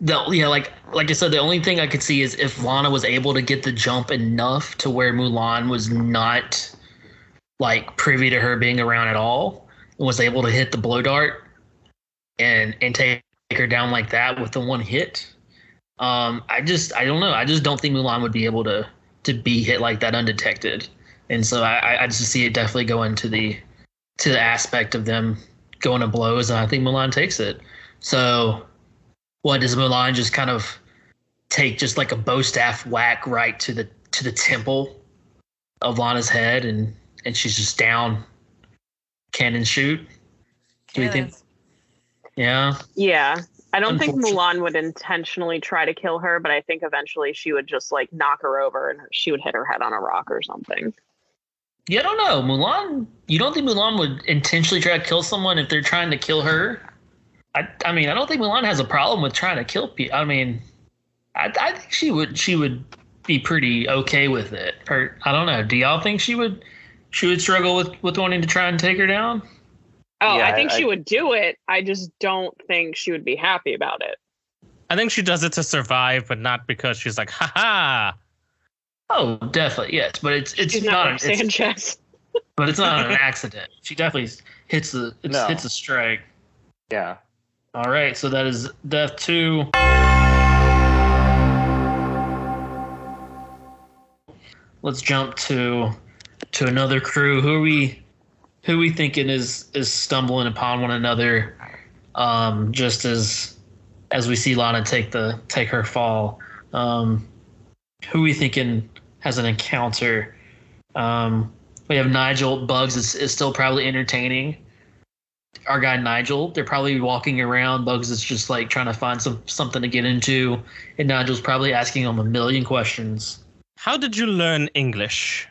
The, yeah, like like I said, the only thing I could see is if Lana was able to get the jump enough to where Mulan was not like privy to her being around at all, and was able to hit the blow dart and and take her down like that with the one hit. Um, I just I don't know. I just don't think Mulan would be able to to be hit like that undetected. And so I, I- I just see it definitely going to the to the aspect of them going to blows, and I think Mulan takes it. So, what does Mulan just kind of take just like a bow staff whack right to the to the temple of Lana's head, and and she's just down, cannon shoot. Do you think? Yeah. Yeah. I don't think Mulan would intentionally try to kill her, but I think eventually she would just like knock her over and she would hit her head on a rock or something. Yeah, I don't know. Mulan, you don't think Mulan would intentionally try to kill someone if they're trying to kill her? I, I mean, I don't think Mulan has a problem with trying to kill people. I mean, I, I think she would, she would be pretty okay with it. Or I don't know. Do y'all think she would, she would struggle with with wanting to try and take her down? Oh, Yeah, I think I- she would do it. I just don't think she would be happy about it. I think she does it to survive, but not because she's like, ha ha. Oh, definitely yes, but it's it's She's not, not an, Rick it's, Sanchez. but it's not an accident. She definitely hits the it's, No. hits a strike. Yeah. All right, so that is death two. Let's jump to to another crew. Who are we who we thinking is is stumbling upon one another um just as as we see Lana take the take her fall. Um who we thinking has an encounter? Um we have Nigel Bugs is, is still probably entertaining our guy Nigel. They're probably walking around. Bugs is just like trying to find some something to get into, and Nigel's probably asking him a million questions. How did you learn English?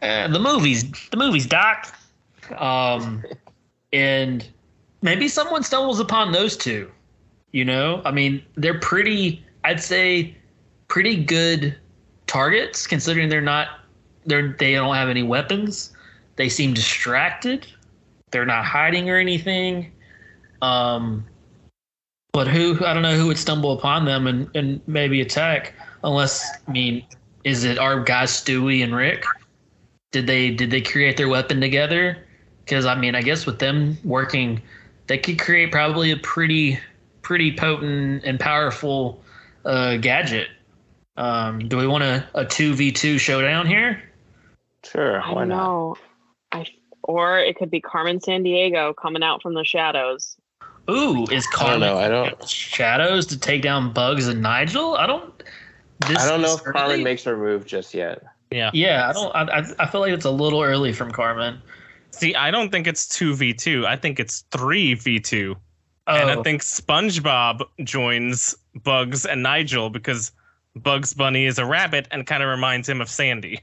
The movies, the movies, Doc. Um, and maybe someone stumbles upon those two. You know, I mean, they're pretty. I'd say pretty good targets considering they're not. They're they don't have any weapons. They seem distracted. They're not hiding or anything. Um, but who I don't know who would stumble upon them and, and maybe attack unless I mean is it our guys Stewie and Rick? Did they did they create their weapon together? Because I mean I guess with them working, they could create probably a pretty pretty potent and powerful uh, gadget. Um, do we want a a two v two showdown here? Sure. Why don't not? know. I or it could be Carmen Sandiego coming out from the shadows. Ooh, is I don't Carmen know. I don't. shadows to take down Bugs and Nigel? I don't. This I don't know is if Carmen early. makes her move just yet. Yeah. Yeah, I don't. I, I- I feel like it's a little early from Carmen. See, I don't think it's 2v2. I think it's 3v2. Oh, And I oh. think SpongeBob joins Bugs and Nigel because Bugs Bunny is a rabbit and kind of reminds him of Sandy.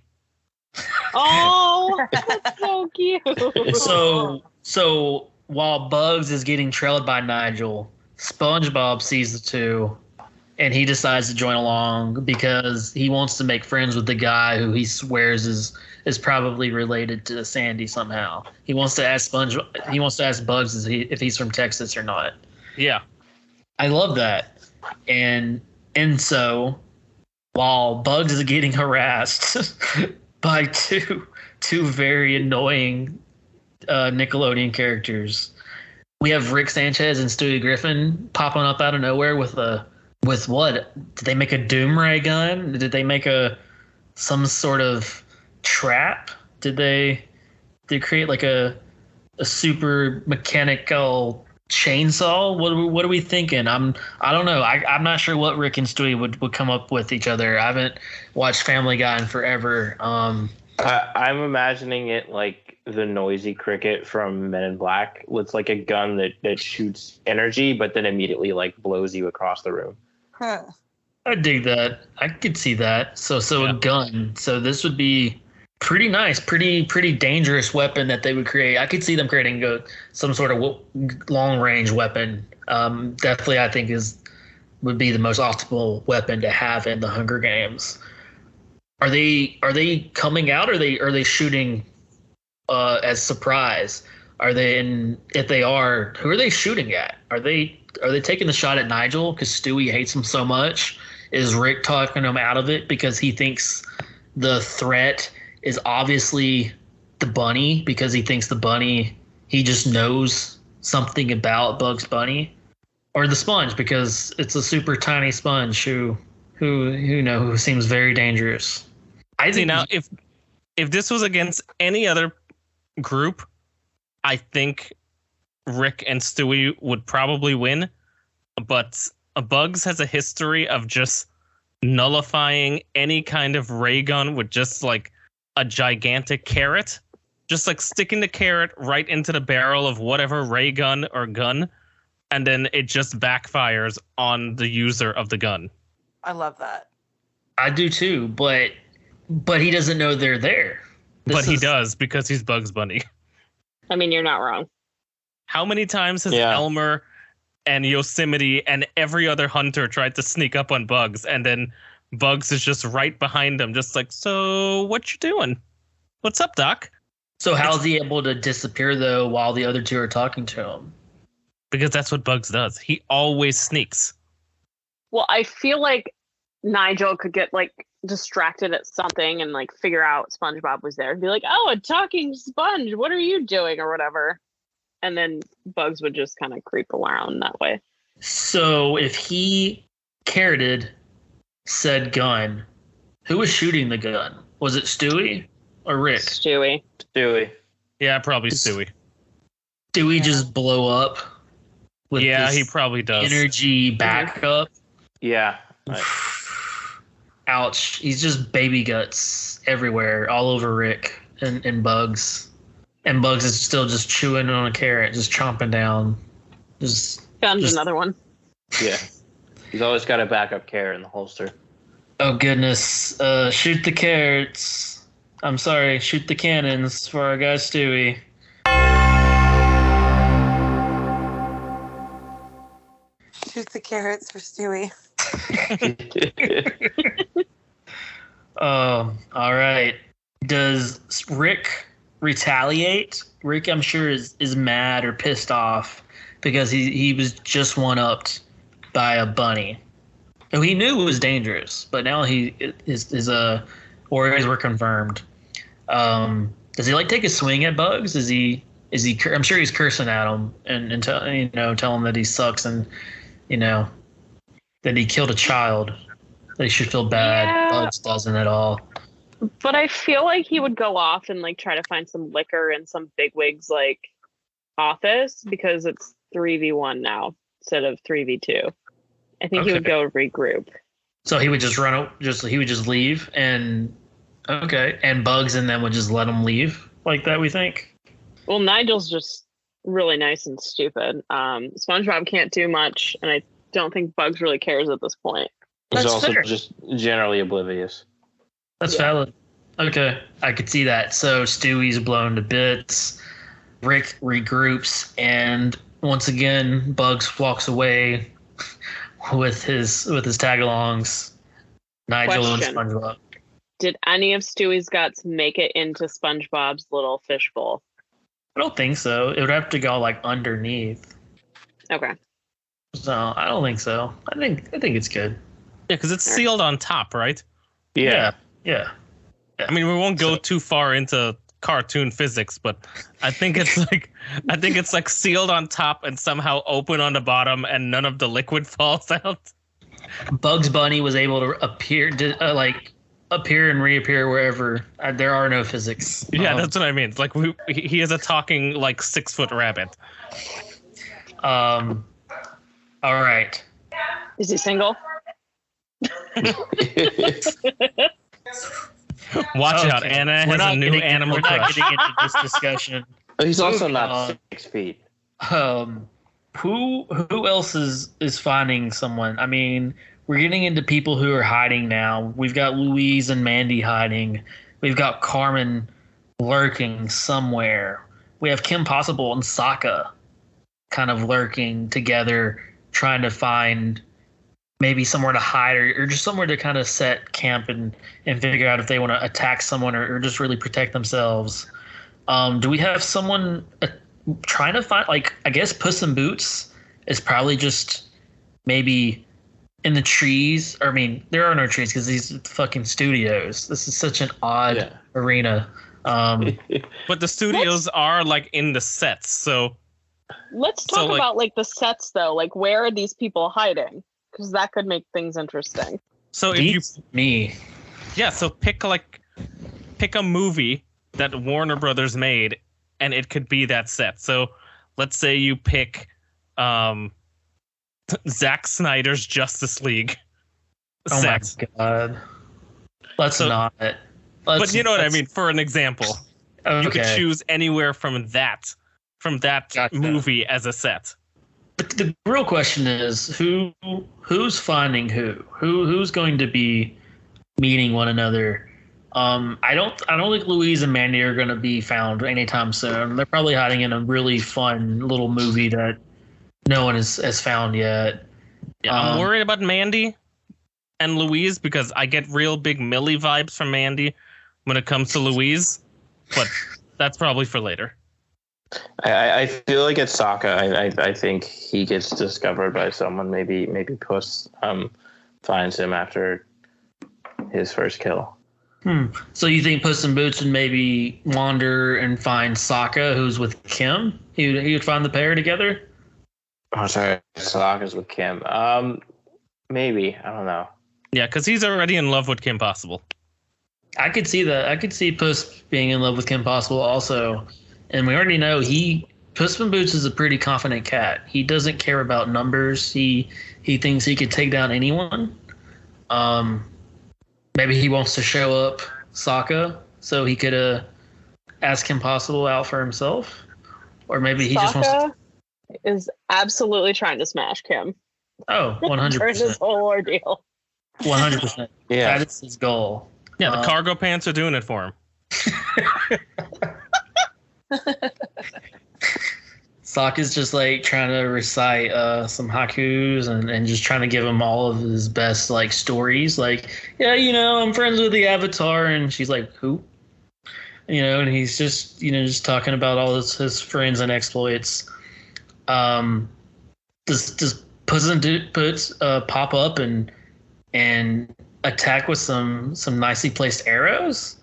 Oh, that's so cute. so so while Bugs is getting trailed by Nigel, SpongeBob sees the two, and he decides to join along because he wants to make friends with the guy who he swears is is probably related to Sandy somehow. He wants to ask Sponge. He wants to ask Bugs if, he, if he's from Texas or not. Yeah. I love that. And and so while Bugs is getting harassed by two two very annoying uh, Nickelodeon characters, we have Rick Sanchez and Stewie Griffin popping up out of nowhere with a with what? Did they make a doom ray gun? Did they make a some sort of trap? Did they did they create like a a super mechanical chainsaw? What what are we thinking? I'm I don't know. I I'm not sure what Rick and Stewie would, would come up with each other. I haven't watched Family Guy in forever. Um, I, I'm imagining it like the noisy cricket from Men in Black with like a gun that, that shoots energy, but then immediately like blows you across the room. Huh. I dig that. I could see that. So so Yeah. a gun. So this would be pretty nice, pretty pretty dangerous weapon that they would create. I could see them creating a, some sort of long range weapon. Um, definitely, I think is would be the most optimal weapon to have in the Hunger Games. Are they are they coming out? Or are they are they shooting uh, as surprise? Are they in? If they are, who are they shooting at? Are they are they taking the shot at Nigel because Stewie hates him so much? Is Rick talking him out of it because he thinks the threat is obviously the bunny because he thinks the bunny he just knows something about Bugs Bunny, or the sponge because it's a super tiny sponge who who who know who seems very dangerous. I See think now if if this was against any other group, I think Rick and Stewie would probably win, but Bugs has a history of just nullifying any kind of ray gun with just like a gigantic carrot, just like sticking the carrot right into the barrel of whatever ray gun or gun, and then it just backfires on the user of the gun. I love that. I do too, but but he doesn't know they're there. This but he is- does because he's Bugs Bunny. I mean, you're not wrong. How many times has Yeah. Elmer and Yosemite and every other hunter tried to sneak up on Bugs, and then Bugs is just right behind them, just like, so what you doing? What's up, Doc? So how's he able to disappear though while the other two are talking to him? Because that's what Bugs does. He always sneaks. Well, I feel like Nigel could get like distracted at something and like figure out SpongeBob was there and be like, "Oh, a talking sponge. What are you doing?" or whatever. And then Bugs would just kind of creep around that way. So if he carroted said gun, who was shooting the gun? Was it Stewie or Rick? Stewie. Stewie. Yeah, probably Stewie. Stewie just blow up with Yeah, this he probably does. energy backup. Yeah. Right. Ouch. He's just baby guts everywhere, all over Rick and, and Bugs. And Bugs is still just chewing on a carrot, just chomping down. Just Found Just- another one. Yeah. He's always got a backup carrot in the holster. oh goodness. Uh shoot the carrots. I'm sorry, shoot the cannons for our guy Stewie. Shoot the carrots for Stewie. Um, all right. Does Rick retaliate? Rick, I'm sure, is, is mad or pissed off because he, he was just one upped by a bunny. who he knew it was dangerous, but now he his his uh worries were confirmed. Um, does he like take a swing at Bugs? Is he is he? I'm sure he's cursing at him and and tell you know tell him that he sucks and you know that he killed a child. That he should feel bad. Yeah. Bugs doesn't at all. But I feel like he would go off and like try to find some liquor in some bigwig's like office because it's three v one now instead of three v two. I think he would go regroup. So he would just run. out. Just he would just leave and okay, and Bugs and them would just let him leave like that. We think. Well, Nigel's just really nice and stupid. Um, SpongeBob can't do much, and I don't think Bugs really cares at this point. He's That's also fair. just generally oblivious. That's Yeah. valid. Okay, I could see that. So Stewie's blown to bits. Rick regroups, and once again, Bugs walks away with his with his tagalongs. Nigel Question. and SpongeBob. Did any of Stewie's guts make it into SpongeBob's little fishbowl? I don't think so. It would have to go like underneath. Okay. So I don't think so. I think I think it's good. Yeah, because it's sealed on top, right? Yeah. Yeah. I mean, we won't go too far into cartoon physics, but I think it's like I think it's like sealed on top and somehow open on the bottom, and none of the liquid falls out. Bugs Bunny was able to appear, to, uh, like appear and reappear wherever. Uh, there are no physics. Yeah, Um, that's what I mean. It's like we, he he is a talking like six foot rabbit. Um. All right. Is he single? Watch out, Okay. Anna We're has not a new getting- animal We're not getting into this discussion. He's also Moving not on. six feet. Um. Who who else is is finding someone? I mean, we're getting into people who are hiding now. We've got Louise and Mandy hiding. We've got Carmen lurking somewhere. We have Kim Possible and Sokka kind of lurking together, trying to find maybe somewhere to hide or, or just somewhere to kind of set camp and, and figure out if they want to attack someone or, or just really protect themselves. Um, do we have someone uh, trying to find, like, I guess Puss in Boots is probably just maybe in the trees. Or, I mean, there are no trees because these fucking studios. This is such an odd Yeah. arena. Um, But the studios are like in the sets, so Let's So, talk like- about like the sets though. Like where are these people hiding? Because that could make things interesting. so if you me. yeah, so pick like pick a movie that Warner Brothers made, and it could be that set. So let's say you pick um, Zack Snyder's Justice League Oh my god. Let's So- not. Let's, but you know what I mean. For an example, Okay. you could choose anywhere from that from that Gotcha. movie as a set. But the real question is who who's finding who? Who who's going to be meeting one another? Um, I don't I don't think Louise and Mandy are going to be found anytime soon. They're probably hiding in a really fun little movie that no one has, has found yet. Yeah, I'm Um, worried about Mandy and Louise because I get real big Millie vibes from Mandy when it comes to Louise, but that's probably for later. I- I, I feel like it's Sokka. I, I I think he gets discovered by someone. Maybe maybe Puss um finds him after his first kill. Hmm. So you think Puss in Boots would maybe wander and find Sokka, who's with Kim? He would, he would find the pair together. Oh, sorry, Sokka's with Kim. Um, maybe I don't know. Yeah, because he's already in love with Kim Possible. I could see that. I could see Puss being in love with Kim Possible also. And we already know he Puss in Boots is a pretty confident cat. He doesn't care about numbers. He he thinks he could take down anyone. Um maybe he wants to show up Sokka so he could uh ask Kim Possible out for himself. Or maybe he just wants to is absolutely trying to smash Kim Oh, one hundred during this percent. whole ordeal. One hundred percent. Yeah, That is his goal. Yeah, the Uh, cargo pants are doing it for him. Sokka's just like trying to recite uh, some haikus and, and just trying to give him all of his best like stories. Like, yeah, you know, I'm friends with the Avatar, and she's like, who? You know, and he's just you know just talking about all his, his friends and exploits. Um, does does Do- Boots uh, pop up and and attack with some some nicely placed arrows,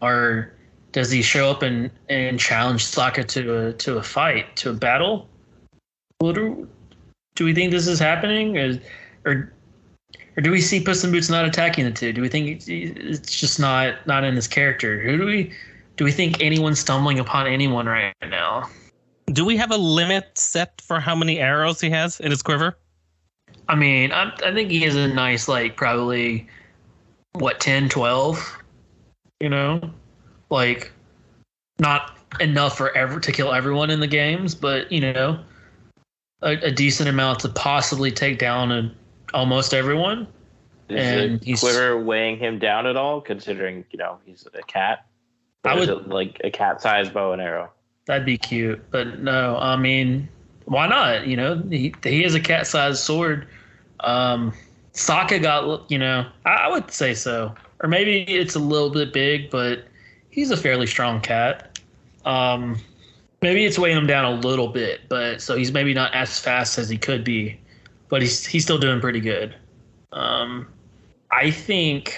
or does he show up and, and challenge Sokka to a to a fight, to a battle? What do, do we think this is happening, or, or or do we see Puss in Boots not attacking the two? Do we think it's, it's just not not in his character? Who do we do we think anyone's stumbling upon anyone right now? Do we have a limit set for how many arrows he has in his quiver? I mean, I, I think he has a nice like probably what 10, 12, you know, like not enough for ever to kill everyone in the games, but you know, a, a decent amount to possibly take down a, almost everyone. is and the he's- quiver weighing him down at all? Considering you know he's a cat. Or I would- it like a cat-sized bow and arrow. That'd be cute, but no, I mean, why not? You know, he he has a cat-sized sword. Um, Sokka got, you know, I, I would say so, or maybe it's a little bit big, but he's a fairly strong cat. Um, maybe it's weighing him down a little bit, but so he's maybe not as fast as he could be, but he's he's still doing pretty good. Um, I think,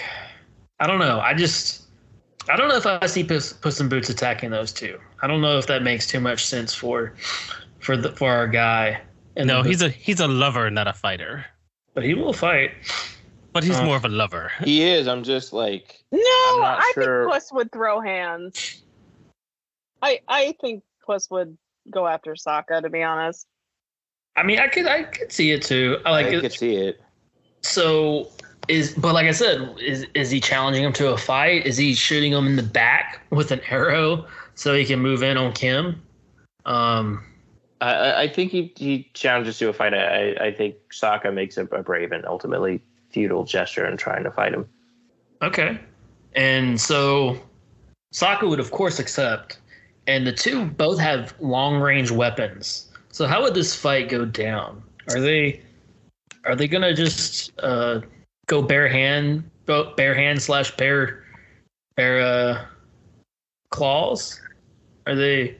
I don't know, I just. I don't know if I see Puss, Puss in Boots attacking those two. I don't know if that makes too much sense for for the for our guy. And No, he's a he's a lover, not a fighter. but he will fight. But he's Uh. more of a lover. He is. I'm just like No, I'm not I sure- think Puss would throw hands. I I think Puss would go after Sokka. To be honest, I mean, I could I could see it too. I like I like could see it. So is but like I said, is is he challenging him to a fight? Is he shooting him in the back with an arrow so he can move in on Kim? Um, I- I, I think he, he challenges to a fight. I, I think Sokka makes a, a brave and ultimately futile gesture in trying to fight him. Okay. And so Sokka would of course accept. And the two both have long range weapons. So how would this fight go down? Are they are they gonna just uh, go bare hand bare hand slash bare bare uh, claws? Are they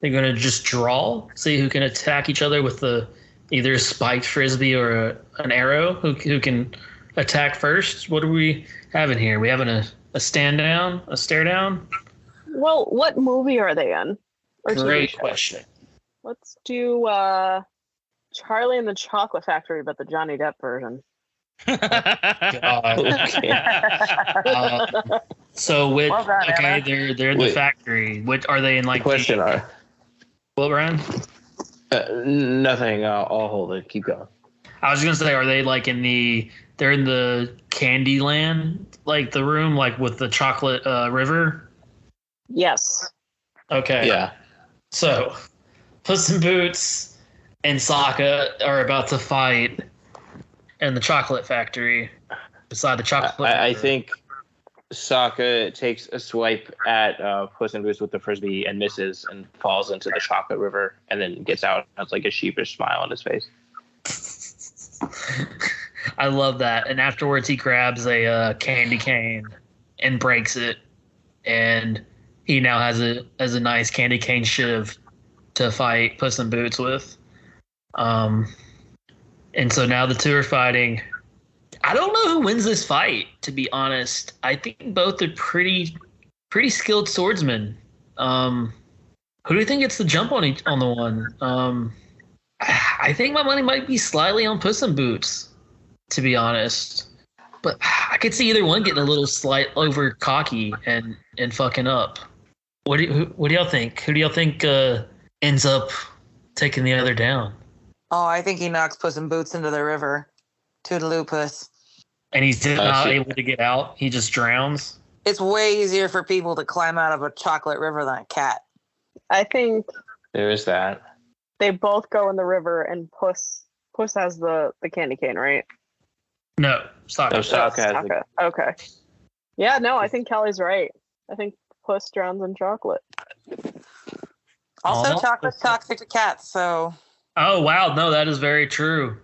they gonna just draw? See who can attack each other with the either a spiked frisbee or a, an arrow? Who who can attack first? What are we having here? We having a, a stand down, a stare down? well, what movie are they in? Or TV Great question. Let's do uh, Charlie and the Chocolate Factory, but the Johnny Depp version. Okay. Uh, so with Well done, okay, Anna. they're they're in the factory. What are they in like Question the, are what Brian? Uh, nothing. I'll, I'll hold it. Keep going. I was gonna say, are they like in the? They're in the candy land, like the room, like with the chocolate uh, river. Yes. Okay. Yeah. So, Puss in Boots and Sokka are about to fight in the chocolate factory beside the chocolate. I, I think Sokka takes a swipe at uh, Puss in Boots with the frisbee and misses and falls into the chocolate river and then gets out has like a sheepish smile on his face. I love that. And afterwards, he grabs a uh, candy cane and breaks it, and he now has a has a nice candy cane shiv to fight Puss in Boots with. Um, and so now the two are fighting. I don't know who wins this fight. To be honest, I think both are pretty pretty skilled swordsmen. Um, who do you think gets the jump on each on the one? Um, I think my money might be slightly on Puss in Boots, to be honest. But I could see either one getting a little slight over cocky and and fucking up. What do you, what do y'all think? Who do y'all think uh, ends up taking the other down? Oh, I think he knocks Puss in Boots into the river. Toodaloo, Puss. And he's Uh, not shit. able to get out. He just drowns. It's way easier for people to climb out of a chocolate river than a cat. I think There is that. They both go in the river and Puss Puss has the the candy cane, right? No, stop. No, Sokka has Okay. Okay. Yeah, no, I think Kelly's right. I think Puss drowns in chocolate. Also, Aw. chocolate's toxic to cats, so Oh wow, no, that is very true.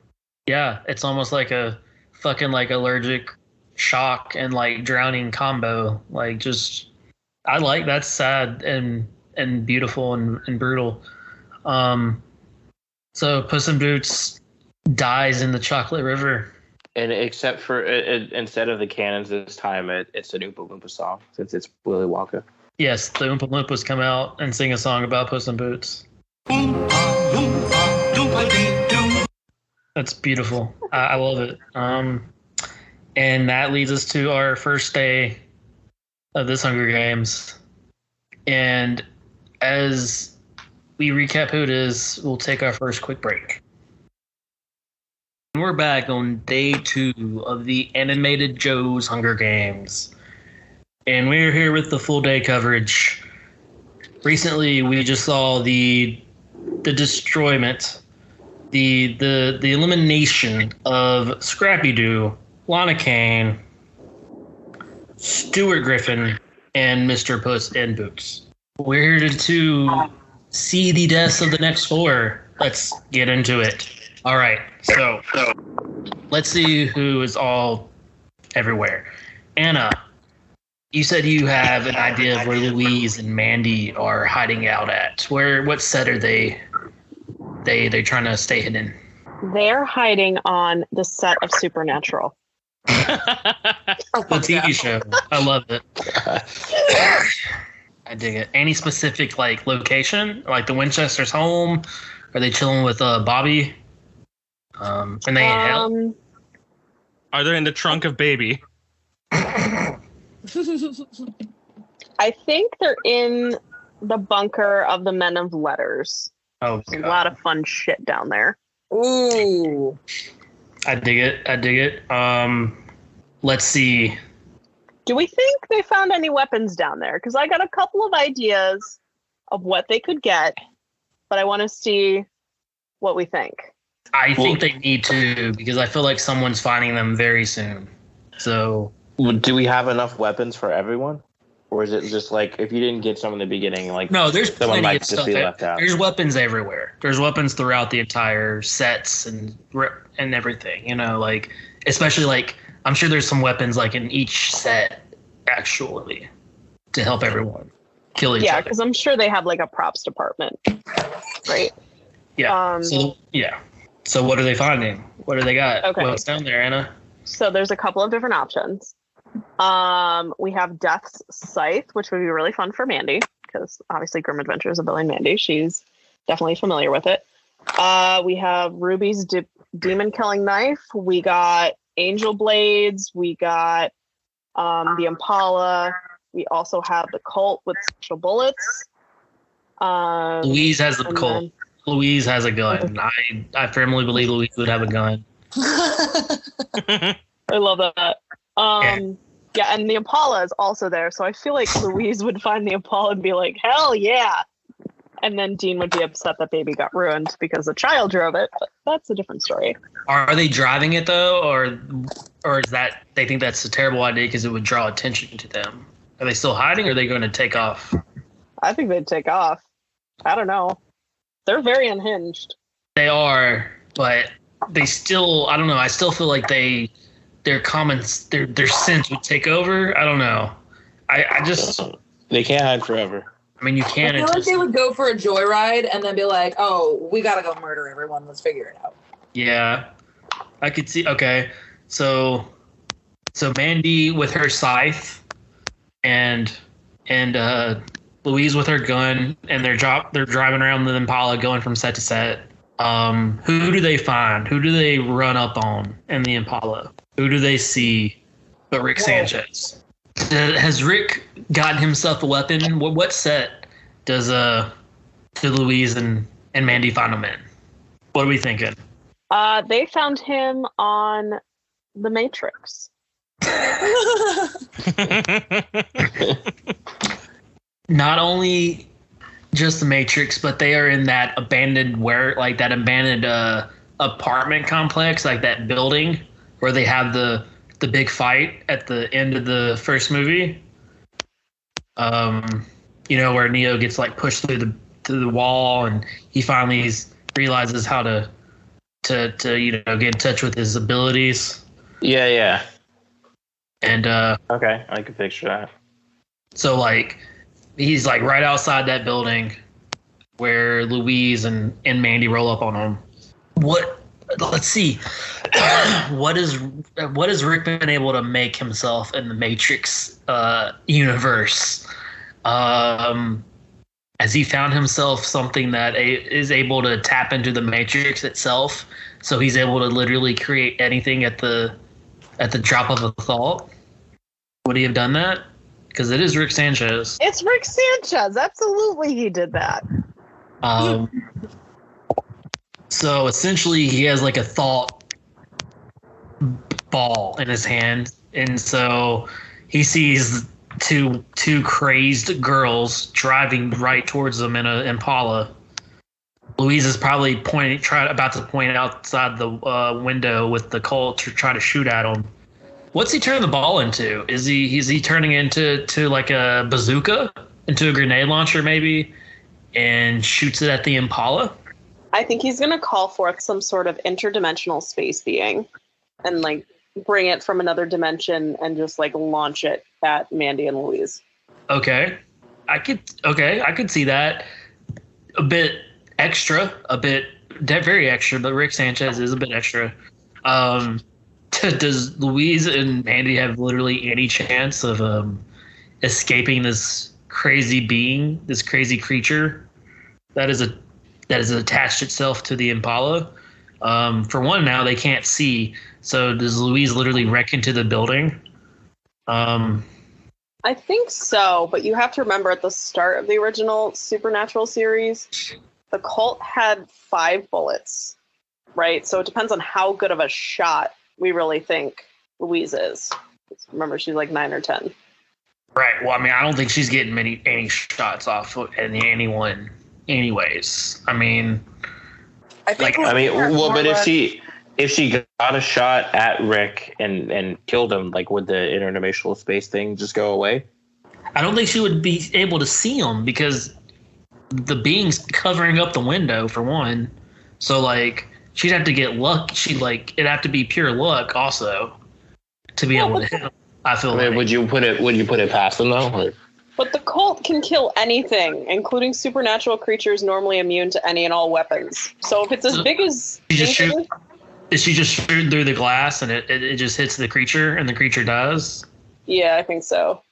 Yeah, it's almost like a fucking like allergic shock and like drowning combo. Like just I like that's sad and and beautiful and, and brutal. Um so Puss in Boots dies in the chocolate river. And except for it, it, instead of the cannons this time, it, it's an Oompa Loompa song since it's Willy Wonka. Yes, the Oompa Loompas come out and sing a song about Puss in Boots. That's beautiful. I, I love it. Um, and that leads us to our first day of this Hunger Games. And as we recap who it is, we'll take our first quick break. We're back on day two of the animated Joe's Hunger Games. And we're here with the full day coverage. Recently, we just saw the the destroyment, the the the elimination of Scrappy Doo, Lana Kane, Stewart Griffin, and Mr. Puss in Boots. We're here to see the deaths of the next four. Let's get into it. All right, so let's see who is all everywhere. Anna, you said you have an idea of where Louise and Mandy are hiding out at. Where what set are they they they trying to stay hidden? They're hiding on the set of Supernatural. Oh, the TV show. I love it. I dig it. Any specific like location? Like the Winchester's home? Are they chilling with uh Bobby? Um and they need help? Um, Are they in the trunk of baby? I think they're in the bunker of the Men of Letters. Oh There's a lot of fun shit down there. ooh. I dig it. I dig it. Um let's see. Do we think they found any weapons down there? Because I got a couple of ideas of what they could get, but I want to see what we think. I think they need to because I feel like someone's finding them very soon. So Do we have enough weapons for everyone? Or is it just like if you didn't get some in the beginning, like No, there's Someone plenty might of just stuff. be left out. There's weapons everywhere. There's weapons throughout the entire sets and and everything. You know, like especially like I'm sure there's some weapons like in each set actually to help everyone kill each Yeah, other. because I'm sure they have like a props department, right? Yeah. Um, so yeah. So what are they finding? What do they got? Okay. What's down there, Anna? So there's a couple of different options. Um, we have Death's Scythe, which would be really fun for Mandy because obviously Grim Adventures of Billy and Mandy. She's definitely familiar with it. Uh, we have Ruby's de- Demon Killing Knife. We got Angel Blades. We got um, the Impala. We also have the Colt with special bullets. Um, Louise has the Colt. then- Louise has a gun. I I firmly believe Louise would have a gun. I love that. Um, yeah, and the Impala is also there, so I feel like Louise would find the Impala and be like, "Hell yeah!" And then Dean would be upset that baby got ruined because the child drove it. But that's a different story. Are they driving it though, or or is that they think that's a terrible idea because it would draw attention to them? Are they still hiding, or are they going to take off? I think they'd take off. I don't know. They're very unhinged. They are, but they still. I don't know. I still feel like they their comments their their sense would take over. I don't know. I I just. They can't hide forever. I mean, you can't. feel like they would go for a joyride and then be like, "Oh, we gotta go murder everyone. Let's figure it out." Yeah, I could see. Okay, so so Mandy with her scythe, and and uh, Louise with her gun, and they're drop they're driving around the Impala, going from set to set. Um, who do they find? Who do they run up on in the Impala? Who do they see? But Rick. Sanchez. Uh, Has Rick gotten himself a weapon? What, what set does uh do Louise and and Mandy find him in? What are we thinking? Uh, they found him on The Matrix. not only just the Matrix, but they are in that abandoned where like that abandoned uh, apartment complex, like that building where they have the the big fight at the end of the first movie. Um, you know where Neo gets like pushed through the through the wall, and he finally realizes how to to to you know get in touch with his abilities, Yeah, yeah. and uh, Okay, I can picture that. So like he's like right outside that building where Louise and, and Mandy roll up on him. What let's see. what is what has Rick been able to make himself in the Matrix uh universe? Um has he found himself something that a, is able to tap into the Matrix itself? So he's able to literally create anything at the at the drop of a thought. Would he have done that? Because it is Rick Sanchez. It's Rick Sanchez. Absolutely, he did that. Um, so essentially, he has like a thought ball in his hand, and so he sees two two crazed girls driving right towards him in a Impala. Louise is probably pointing, try about to point outside the uh, window with the Colt to try to shoot at him. What's he turning the ball into? Is he is he turning into to like a bazooka, into a grenade launcher maybe, and shoots it at the Impala? I think he's going to call forth some sort of interdimensional space being and like bring it from another dimension and just like launch it at Mandy and Louise. Okay, I could. Okay, I could see that. A bit extra, a bit very extra, but Rick Sanchez is a bit extra. Um, does Louise and Mandy have literally any chance of um, escaping this crazy being, this crazy creature that is a that has attached itself to the Impala? Um, for one, now they can't see. So does Louise literally wreck into the building? Um, I think so, but you have to remember at the start of the original Supernatural series, the Colt had five bullets, right? So it depends on how good of a shot we really think Louise is. Remember, she's like nine or 10. Right. Well, I mean, I don't think she's getting many any shots off of any, anyone, anyways. I mean, I think. Like, I mean, well, but if she if she got a shot at Rick and and killed him, like would the interdimensional space thing just go away? I don't think she would be able to see him because the being's covering up the window for one. So like, she'd have to get luck. She like it'd have to be pure luck also to be Yeah, able to hit him. I feel I mean, like. would you put it? Would you put it past them though? Or- But the Colt can kill anything, including supernatural creatures normally immune to any and all weapons. So if it's as big as You just shoot. Is she just shooting through the glass and it, it, it just hits the creature and the creature dies? yeah, I think so.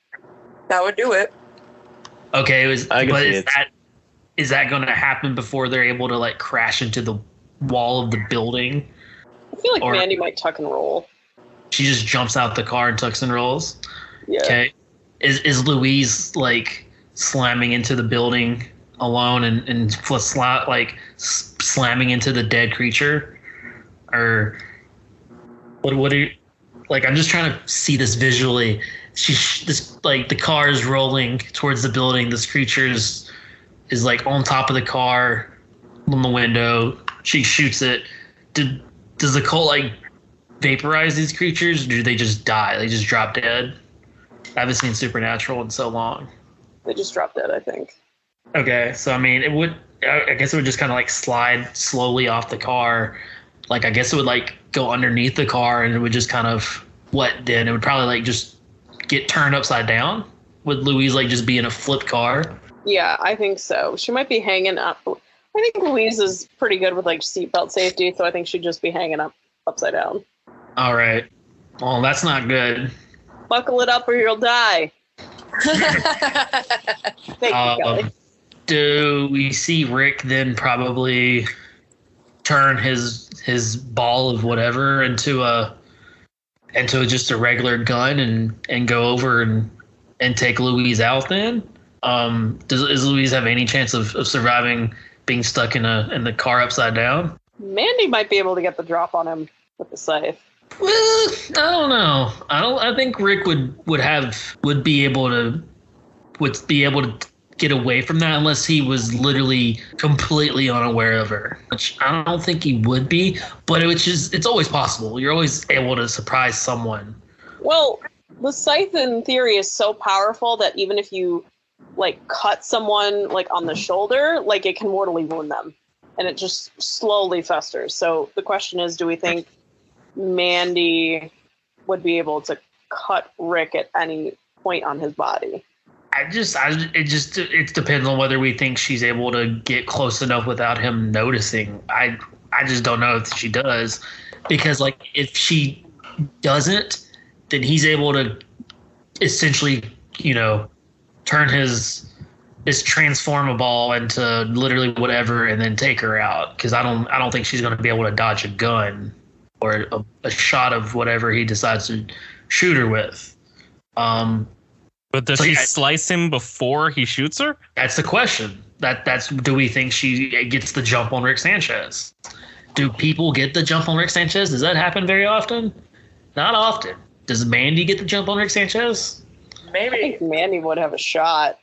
that would do it. Okay, it was, I but is it. that is that going to happen before they're able to like crash into the wall of the building? I feel like Or- Mandy might tuck and roll. She just jumps out the car and tucks and rolls. Yeah. Okay, is is Louise like slamming into the building alone and and like slamming into the dead creature, or what? What are you? Like I'm just trying to see this visually. She this like the car is rolling towards the building. This creature is is like on top of the car, on the window. She shoots it. Did does the Colt like vaporize these creatures? Do they just die? They just drop dead? I haven't seen Supernatural in so long. They just dropped dead, I think. Okay, so I mean, it would. I I guess it would just kind of like slide slowly off the car. Like I guess it would like go underneath the car, and it would just kind of what then? It would probably like just get turned upside down. Would Louise like just be in a flipped car? Yeah, I think so. She might be hanging up. I think Louise is pretty good with like seatbelt safety, so I think she'd just be hanging up upside down. All right. Well, that's not good. Buckle it up or you'll die. Thank you, Kelly. Um, do we see Rick then probably turn his his ball of whatever into a into just a regular gun and and go over and and take Louise out then? Um, does, does Louise have any chance of, of surviving being stuck in a in the car upside down? Mandy might be able to get the drop on him with the scythe. Well, I don't know. I don't. I think Rick would would have would be able to would be able to get away from that unless he was literally completely unaware of her, which I don't think he would be. But which is it's always possible. You're always able to surprise someone. Well, the scythe in theory is so powerful that even if you like cut someone like on the shoulder, like it can mortally wound them. And it just slowly festers. So the question is, do we think Mandy would be able to cut Rick at any point on his body? I just, I it just it depends on whether we think she's able to get close enough without him noticing. I I just don't know if she does, because like if she doesn't, then he's able to essentially, you know, turn his his transformable into literally whatever and then take her out. Because I don't I don't think she's going to be able to dodge a gun or a, a shot of whatever he decides to shoot her with. Um, But does So, she yeah. slice him before he shoots her? That's the question. That that's do we think she gets the jump on Rick Sanchez? Do people get the jump on Rick Sanchez? Does that happen very often? Not often. Does Mandy get the jump on Rick Sanchez? I Maybe. think Mandy would have a shot.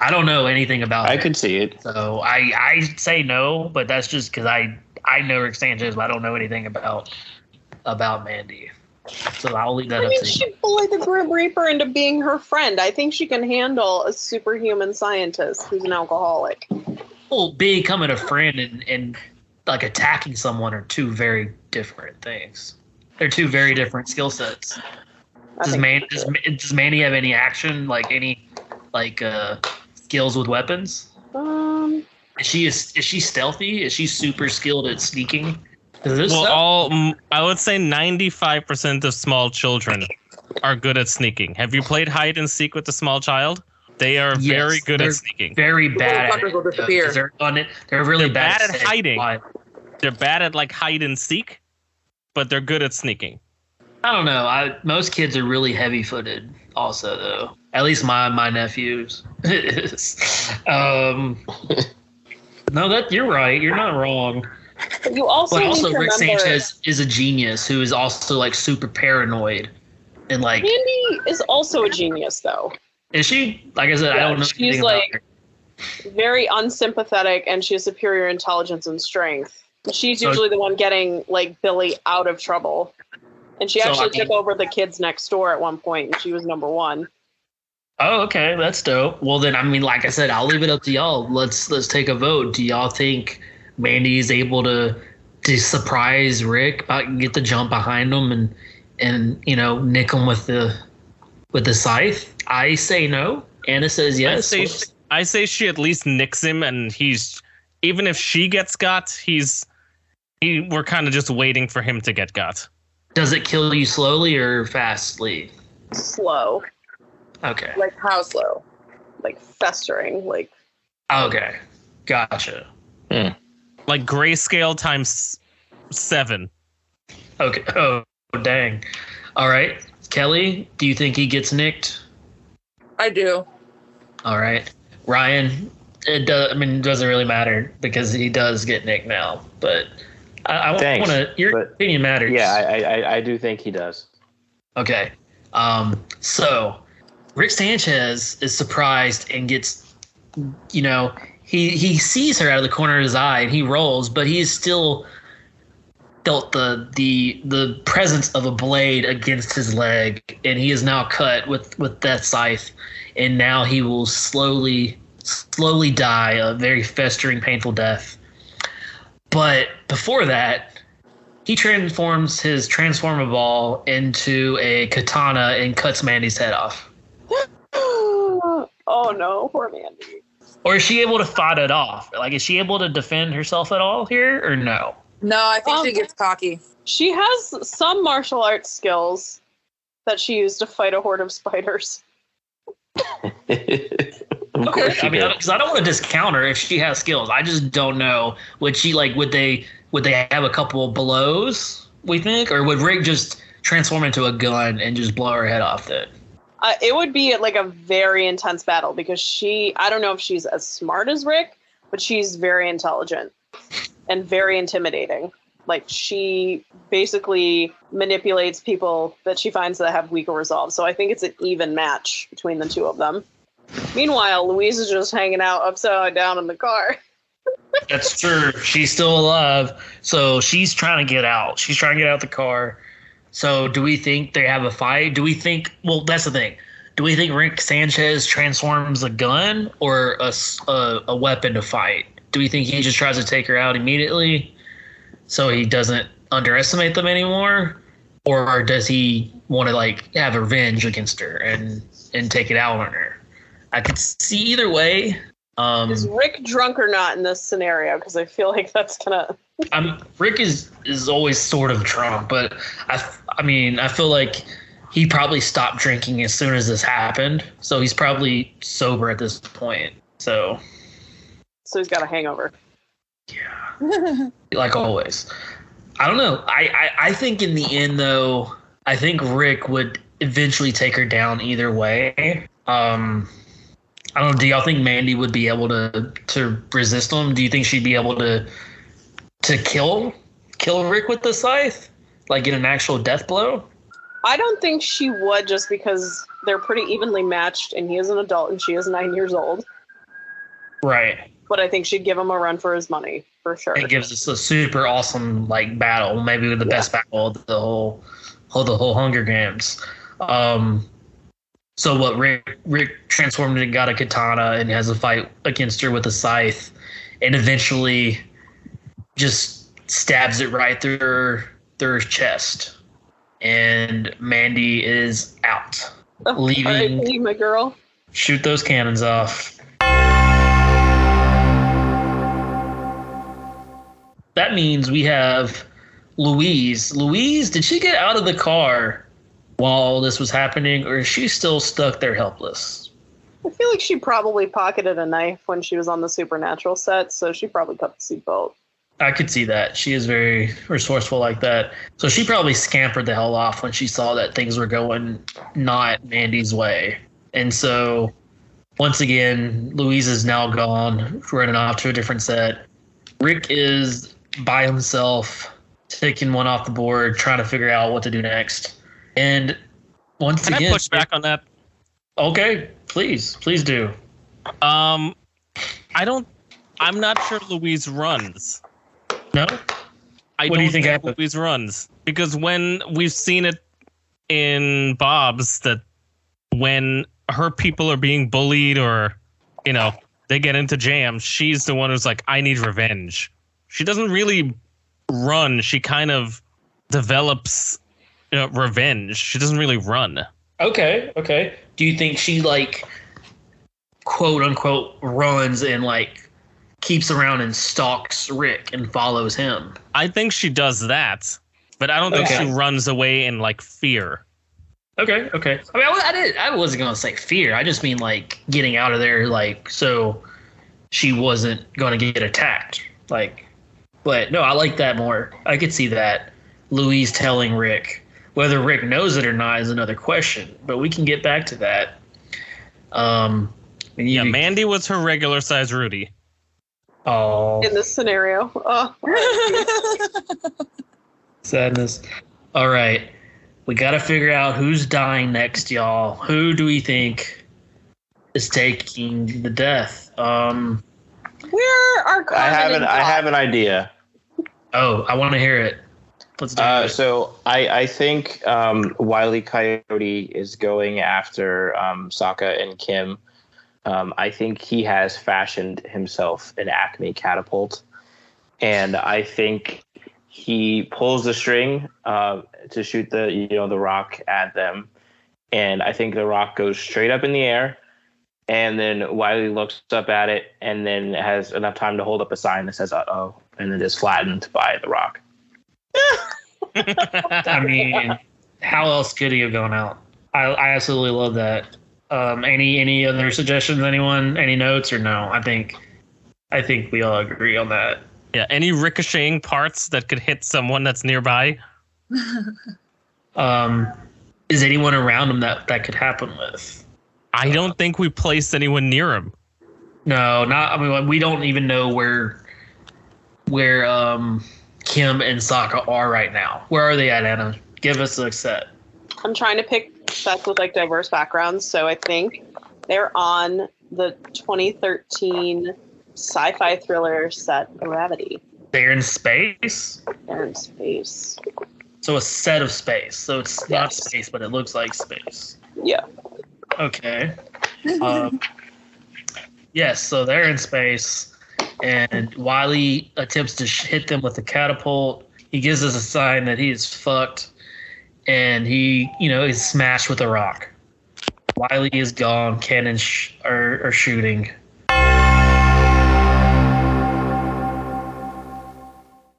I don't know anything about I it. could see it. So I I say no, but that's just because I I know Rick Sanchez, but I don't know anything about about Mandy. So I'll leave that I up mean, to you. she bullied the Grim Reaper into being her friend. I think she can handle a superhuman scientist who's an alcoholic. Well, becoming a friend and, and like attacking someone are two very different things. They're two very different skill sets. Does Man does, does Manny have any action like any like uh skills with weapons? Um, Is she is, is she stealthy? Is she super skilled at sneaking? Is this Well, stuff? all I would say ninety-five percent of small children are good at sneaking. Have you played hide and seek with a small child? They are Yes, very good at sneaking. very bad at motherfuckers it. will though, disappear. 'cause They're, on it, they're really They're bad, bad at staying hiding. alive. They're bad at like hide and seek, but they're good at sneaking. I don't know. I most kids are really heavy footed also though. At least my my nephews. um No, that you're right. You're not wrong. But you also But also Rick remember Sanchez is a genius who is also like super paranoid. And like Mandy is also a genius, though. is she like I said, I don't know she's like-. Very unsympathetic, and she has superior intelligence and strength. She's So- usually the one getting like Billy out of trouble. And she So, actually I mean- took over the kids next door at one point, and she was number one. Oh, okay, that's dope. Well, then, I mean, like I said, I'll leave it up to y'all. Let's let's take a vote. Do y'all think Mandy is able to to surprise Rick, uh, get the jump behind him, and and you know nick him with the with the scythe? I say no. Anna says yes. I say I say she at least nicks him, and he's even if she gets got, he's he. We're kind of just waiting for him to get got. Does it kill you slowly or fastly? Slow, Okay. Like how slow? like festering, like Okay. Gotcha. Like grayscale times seven. Okay. Oh, dang. All right. Kelly, do you think he gets nicked? I do. All right. Ryan, it does. I mean, it doesn't really matter because he does get nicked now. But I, I want to. Your but- opinion matters. Yeah, I, I I do think he does. Okay. Um, so Rick Sanchez is surprised and gets, you know, he he sees her out of the corner of his eye and he rolls, but he still felt the the the presence of a blade against his leg, and he is now cut with with that scythe, and now he will slowly slowly die a very festering, painful death. But before that, he transforms his transformer ball into a katana and cuts Mandy's head off. oh no, poor Mandy. Or is she able to fight it off? Like, is she able to defend herself at all here, or no? No, I think she Um, gets cocky. She has some martial arts skills that she used to fight a horde of spiders. of course I mean, did. because I don't want to discount her if she has skills. I just don't know. Would she like? Would they? Would they have a couple of blows? We think, or would Rick just transform into a gun and just blow her head off? Then Uh, it would be like a very intense battle because she, I don't know if she's as smart as Rick, but she's very intelligent and very intimidating. Like she basically manipulates people that she finds that have weaker resolve. So I think it's an even match between the two of them. Meanwhile, Louise is just hanging out upside down in the car. That's true. She's still alive, so she's trying to get out. She's trying to get out the car. So, do we think they have a fight? Do we think? Well, that's the thing. Do we think Rick Sanchez transforms a gun or a a weapon to fight? Do we think he just tries to take her out immediately, so he doesn't underestimate them anymore, or does he want to like have revenge against her and and take it out on her? I could see either way. Um, Is Rick drunk or not in this scenario? Because I feel like that's gonna. I'm Rick is is always sort of drunk, but I I mean I feel like he probably stopped drinking as soon as this happened, so he's probably sober at this point. So So he's got a hangover. yeah, like always. I don't know. I, I I think in the end though, I think Rick would eventually take her down either way. Um, I don't know. Do y'all think Mandy would be able to to resist him? Do you think she'd be able to to kill kill Rick with the scythe, like get an actual death blow? I don't think she would just because they're pretty evenly matched and he is an adult and she is nine years old. Right. But I think she'd give him a run for his money for sure. It gives us a super awesome like battle, maybe the best battle of the whole of the whole Hunger Games. Um, so what Rick Rick transformed and got a katana and has a fight against her with a scythe, and eventually just stabs it right through her through her chest, and Mandy is out. leaving- R.I.P., my girl. Shoot those cannons off. That means we have Louise. Louise, did she get out of the car while this was happening, or is she still stuck there helpless? I feel like she probably pocketed a knife when she was on the Supernatural set, so she probably cut the seatbelt. I could see that. She is very resourceful like that. So she probably scampered the hell off when she saw that things were going not Mandy's way. And so once again, Louise is now gone, running off to a different set. Rick is by himself, taking one off the board, trying to figure out what to do next. And once Can again, I push back on that? okay, please, please do. Um, I don't. I'm not sure Louise runs. No? I What do you don't think happened? Louise runs because when we've seen it in Bob's that when her people are being bullied or you know they get into jams, she's the one who's like, "I need revenge." She doesn't really run. She kind of develops you know, revenge. She doesn't really run. Okay, okay. Do you think she like quote unquote runs and like keeps around and stalks Rick and follows him? I think she does that, but I don't think Okay. she runs away in like fear. Okay, okay. I mean, I, I did. I wasn't gonna say fear. I just mean like getting out of there, like so she wasn't gonna get attacked. Like, but no, I like that more. I could see that. Louise telling Rick. Whether Rick knows it or not is another question, but we can get back to that. Um, Yeah, Mandy was her regular size Rudy. Oh, In this scenario, oh, sadness. All right, we got to figure out who's dying next, y'all. Who do we think is taking the death? Um. where are I have and an I have an idea. Oh, I want to hear it. Let's do Uh, it. so I I think um, Wiley Coyote is going after um, Sokka and Kim. Um, I think he has fashioned himself an Acme catapult, and I think he pulls the string uh, to shoot the you know the rock at them, and I think the rock goes straight up in the air, and then Wiley looks up at it and then has enough time to hold up a sign that says "uh oh," and then is flattened by the rock. I mean, how else could he have gone out? I, I absolutely love that. Um, any any other suggestions? Anyone? Any notes or no? I think I think we all agree on that. yeah, any ricocheting parts that could hit someone that's nearby. Um, is anyone around him that that could happen with? I don't think we placed anyone near him. No, not. I mean, we don't even know where where um Kim and Sokka are right now. Where are they at, Anna? Give us a set. I'm trying to pick sets with like diverse backgrounds, so I think they're on the 2013 sci-fi thriller set Gravity. They're in space, They're in space. so a set of space. So it's not space, but it looks like space. Yeah. Okay. Um, yes, so they're in space, and Wiley attempts to sh- hit them with a catapult. He gives us a sign that he is fucked, and he, you know, is smashed with a rock. Wiley is gone. Cannons sh- are, are shooting.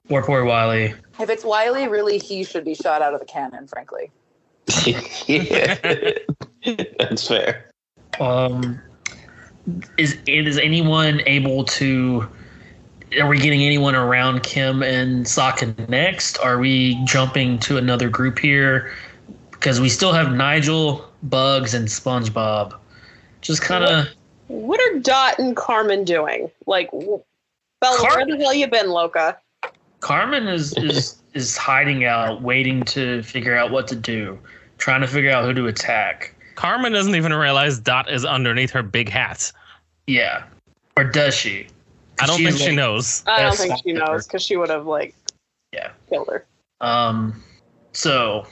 Poor, poor Wiley. If it's Wiley, really, he should be shot out of the cannon, frankly. yeah. That's fair. Um, is is anyone able to? Are we getting anyone around Kim and Sokka next? Are we jumping to another group here? Because we still have Nigel, Bugs, and SpongeBob. Just kind of What are Dot and Carmen doing? Like, w- Bella, where the hell you been, Loca? Carmen is is is hiding out, waiting to figure out what to do, trying to figure out who to attack. Carmen doesn't even realize Dot is underneath her big hat. Yeah, or does she? I don't She's think she knows. I don't think she knows because she would have like, Yeah. killed her. Um, so,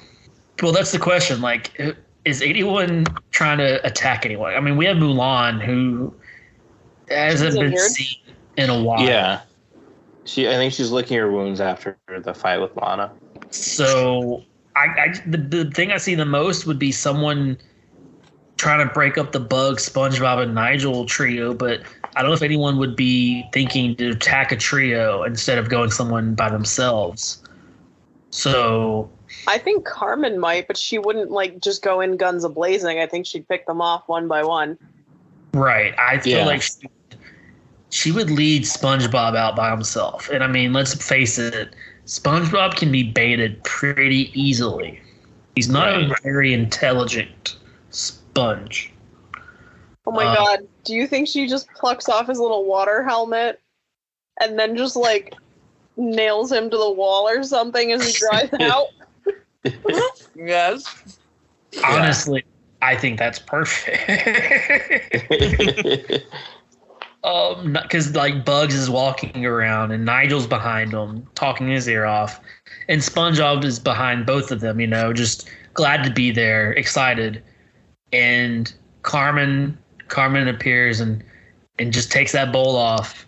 well, that's the question. Like, is anyone trying to attack anyone? I mean, we have Mulan who hasn't She's been injured? seen in a while. Yeah. She, I think she's licking her wounds after the fight with Lana. So, I, I the, the thing I see the most would be someone trying to break up the Bug, SpongeBob, and Nigel trio, but I don't know if anyone would be thinking to attack a trio instead of going someone by themselves. So, I think Carmen might, but she wouldn't like just go in guns a blazing. I think she'd pick them off one by one. Right. I feel Yeah. like she, she would lead SpongeBob out by himself. And I mean, let's face it, SpongeBob can be baited pretty easily. He's not a very intelligent sponge. Oh my Uh, god. Do you think she just plucks off his little water helmet and then just like nails him to the wall or something as he drives out? Yes. Honestly, I think that's perfect. um, because like Bugs is walking around and Nigel's behind him, talking his ear off, and SpongeBob is behind both of them. You know, just glad to be there, excited, and Carmen Carmen appears and and just takes that bowl off,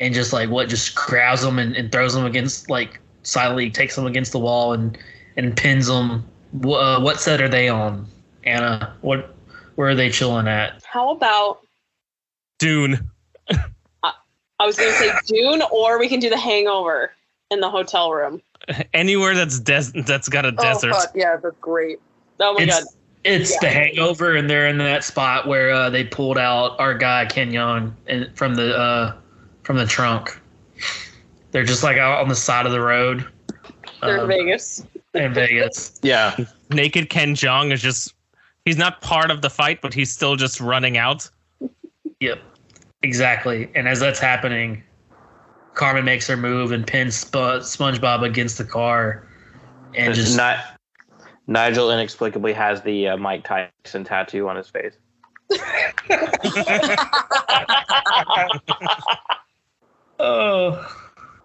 and just like what, just grabs him and, and throws him against like silently takes him against the wall and and pins him. Wh- Uh, what set are they on, Anna? What where are they chilling at? How about Dune. I was gonna say Dune, or we can do the hangover in the hotel room. Anywhere that's des- that's got a desert. Oh, fuck. Yeah, that's great. Oh my it's god. It's Yeah. the hangover, and they're in that spot where uh, they pulled out our guy Ken Jeong and from the uh, from the trunk. They're just like out on the side of the road. They're in um, Vegas. in Vegas. yeah. Naked Ken Jeong is just he's not part of the fight, but he's still just running out. Yep, exactly. And as that's happening, Carmen makes her move and pins Sp- SpongeBob against the car, and just Ni- Nigel inexplicably has the uh, Mike Tyson tattoo on his face. oh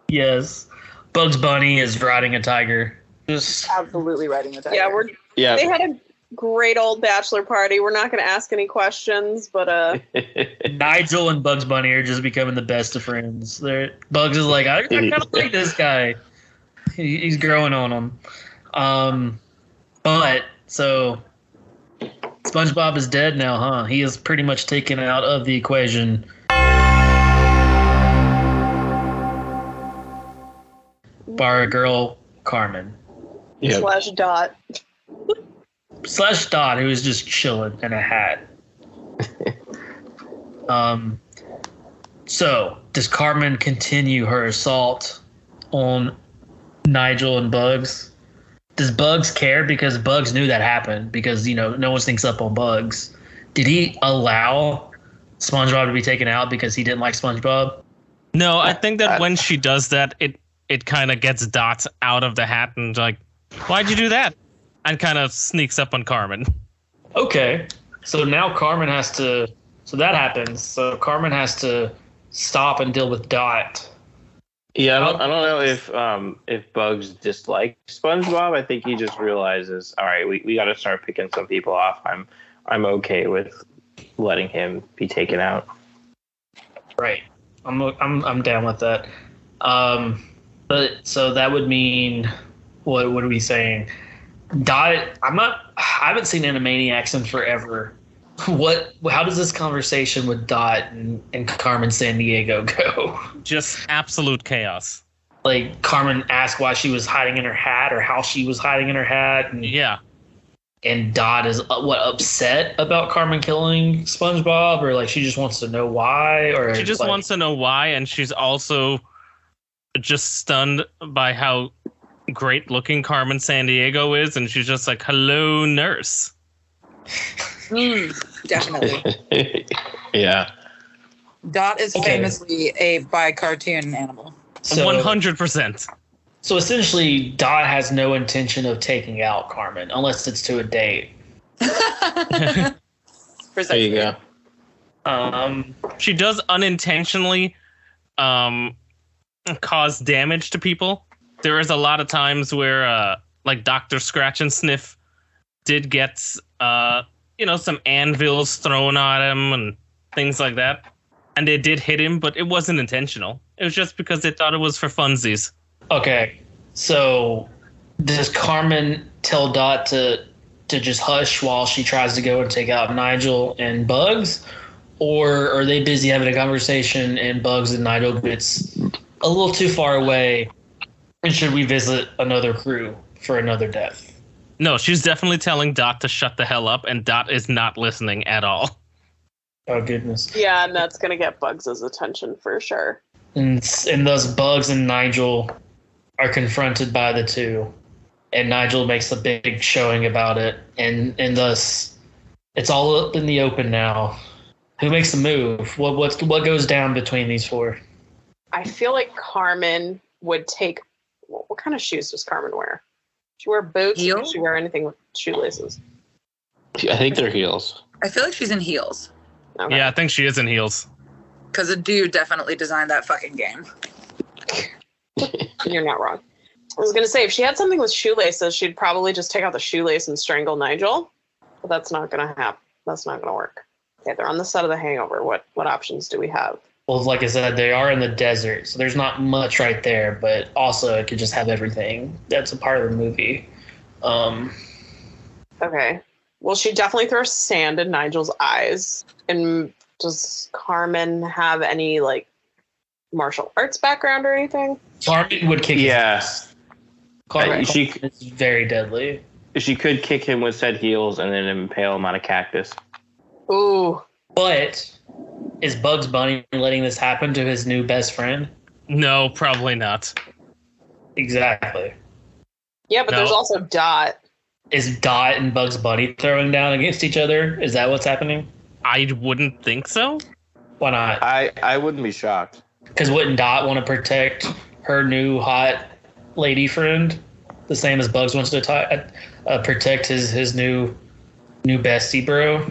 yes, Bugs Bunny is riding a tiger. Just Absolutely riding a tiger. Yeah, we're Yeah. they had a great old bachelor party. We're not going to ask any questions, but uh, Nigel and Bugs Bunny are just becoming the best of friends. They're, Bugs is like, I, I kind of like this guy. He, he's growing on him. Um, but so SpongeBob is dead now, huh? He is pretty much taken out of the equation. Bar our girl Carmen yeah. slash dot. slash Dot, who is just chilling in a hat. um. So does Carmen continue her assault on Nigel and Bugs? Does Bugs care because Bugs knew that happened because you know no one thinks up on Bugs. Did he allow SpongeBob to be taken out because he didn't like SpongeBob? No, I think that when she does that, it it kind of gets Dot out of the hat and like, why'd you do that? And kind of sneaks up on Carmen. Okay. So now Carmen has to. So that happens. So Carmen has to stop and deal with Dot. Yeah, I don't, I don't know if um, if Bugs dislikes SpongeBob. I think he just realizes, all right, we, we got to start picking some people off. I'm I'm okay with letting him be taken out. Right. I'm I'm I'm down with that. Um, but so that would mean what? What are we saying? Dot. I'm not. I haven't seen Animaniacs in forever. What? How does this conversation with Dot and, and Carmen Sandiego go? Just absolute chaos. Like Carmen asked why she was hiding in her hat or how she was hiding in her hat, and Yeah. and Dot is uh, what upset about Carmen killing SpongeBob, or like she just wants to know why, or She just like- wants to know why, and she's also just stunned by how great looking Carmen Sandiego is, and she's just like, "Hello, nurse." Mm, definitely. yeah. Dot is Okay. famously a bi cartoon animal. So- One hundred percent. So essentially, Dot has no intention of taking out Carmen unless it's to a date. There you go. Um, She does unintentionally um, cause damage to people. There is a lot of times where, uh, like Doctor Scratchansniff, did get uh, you know some anvils thrown at him and things like that, and they did hit him, but it wasn't intentional. It was just because they thought it was for funsies. okay, so does Carmen tell Dot to to just hush while she tries to go and take out Nigel and Bugs, or are they busy having a conversation and Bugs and Nigel gets a little too far away? And should we visit another crew for another death? No, she's definitely telling Dot to shut the hell up, and Dot is not listening at all. Oh goodness. Yeah, and that's going to get Bugs' attention for sure. and and thus Bugs and Nigel are confronted by the two, and Nigel makes a big showing about it, and and thus it's all up in the open now. Who makes the move? What what's what goes down between these four? I feel like Carmen would take. What, what kind of shoes does Carmen wear? She wear boots. Or Heel? does she wear anything with shoelaces? I think they're heels. I feel like she's in heels Okay. Yeah, I think she is in heels. because a dude definitely designed that fucking game. You're not wrong. I was gonna say if she had something with shoelaces, she'd probably just take out the shoelace and strangle Nigel. But that's not gonna happen. That's not gonna work. Okay, they're on the set of the hangover. What what options do we have? Well, like I said, they are in the desert, so there's not much right there, but also it could just have everything. That's a part of the movie. Um, Okay. Well, she definitely throws sand in Nigel's eyes. And does Carmen have any like martial arts background or anything? Carmen would kick. his Yeah. ass. Carmen She- is very deadly. She could kick him with said heels and then impale him on a cactus. Ooh. But is Bugs Bunny letting this happen to his new best friend? No, probably not. Exactly. Yeah, but there's also Dot. Is Dot and Bugs Bunny throwing down against each other? Is that what's happening? I wouldn't think so. Why not? I I wouldn't be shocked. Because wouldn't Dot want to protect her new hot lady friend the same as Bugs wants to ti- uh, protect his his new new bestie, bro?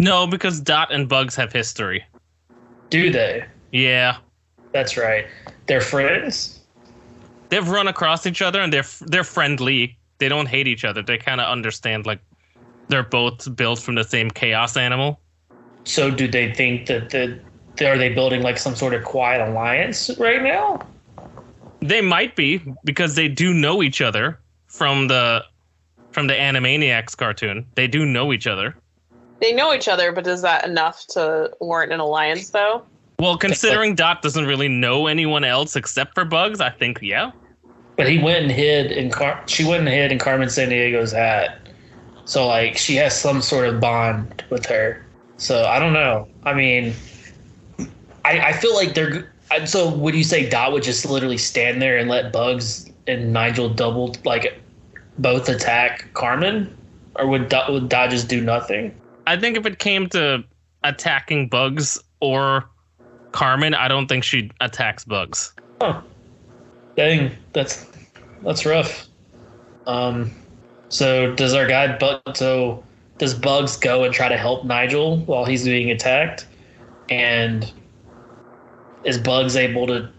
No, because Dot and Bugs have history. Do they? Yeah, That's right. They're friends. they've run across each other and they're they're friendly. They don't hate each other. They kind of understand like they're both built from the same chaos animal. So do they think that the are they building like some sort of quiet alliance right now? They might be because they do know each other from the from the Animaniacs cartoon. They do know each other. They know each other, but is that enough to warrant an alliance, though? Well, considering Dot doesn't really know anyone else except for Bugs, I think yeah. But he went and hid in Car- she went and hid in Carmen Sandiego's hat. So like she has some sort of bond with her. So I don't know. I mean, I I feel like they're. g- I- So would you say Dot would just literally stand there and let Bugs and Nigel double like both attack Carmen, or would Dot, would Dot just do nothing? I think if it came to attacking Bugs or Carmen, I don't think she attacks Bugs. Huh. Dang, that's that's rough. Um, so does our guy Bug? So does Bugs go and try to help Nigel while he's being attacked? And is Bugs able to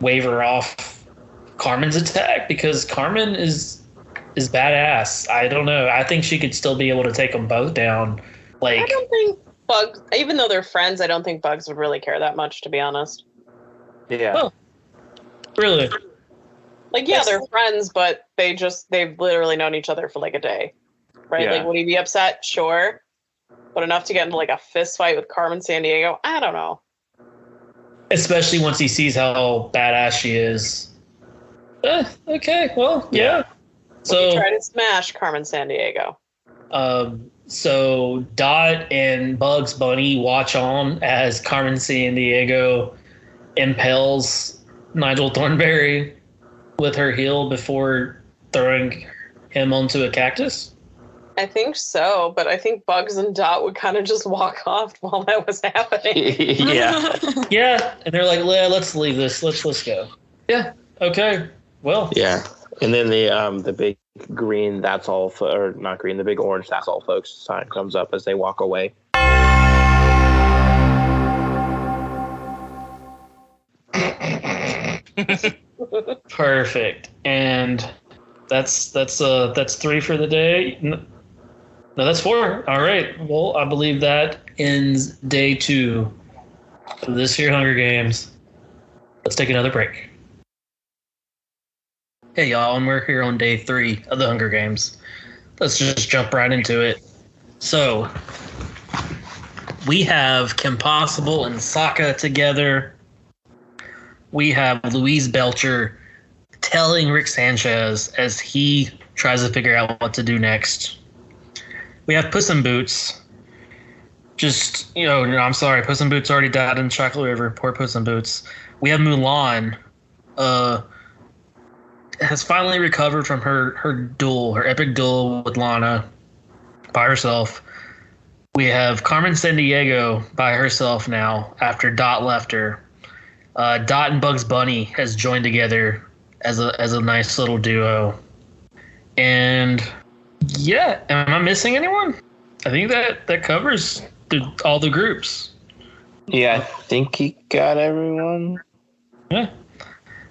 waver off Carmen's attack because Carmen is is badass? I don't know. I think she could still be able to take them both down. I don't think Bugs, even though they're friends, I don't think Bugs would really care that much, to be honest. Yeah. Oh. really? Like, yeah, Yes. they're friends, but they just, they've literally known each other for like a day. Right? Yeah. Like, would he be upset? Sure. But enough to get into like a fist fight with Carmen Sandiego? I don't know. Especially once he sees how badass she is. Eh, okay, well, yeah. Would So he try to smash Carmen Sandiego? Um, so Dot and Bugs Bunny watch on as Carmen Sandiego impels Nigel Thornberry with her heel before throwing him onto a cactus. I think so, but I think Bugs and Dot would kind of just walk off while that was happening. yeah. Yeah, and they're like, "Yeah, let's leave this. Let's let's go." Yeah. Okay. Well. Yeah. And then the um the big green that's all fo- or not green the big orange that's all folks sign comes up as they walk away. Perfect. And that's that's uh that's three for the day. No, that's four. All right. Well, I believe that ends day two of this year Hunger Games. Let's take another break. Hey y'all, and we're here on day three of the Hunger Games. Let's just jump right into it. So we have Kim Possible and Sokka together we have Louise Belcher telling Rick Sanchez as he tries to figure out what to do next. We have Puss in Boots. Just, you know, I'm sorry, Puss in Boots already died in Chocolate River. Poor Puss in Boots. We have Mulan. Uh, has finally recovered from her her duel, her epic duel with Lana by herself. We have Carmen Sandiego by herself now after Dot left her uh, Dot and Bugs Bunny has joined together as a as a nice little duo. And yeah, am I missing anyone? I think that that covers the, all the groups. Yeah, I think he got everyone. Yeah.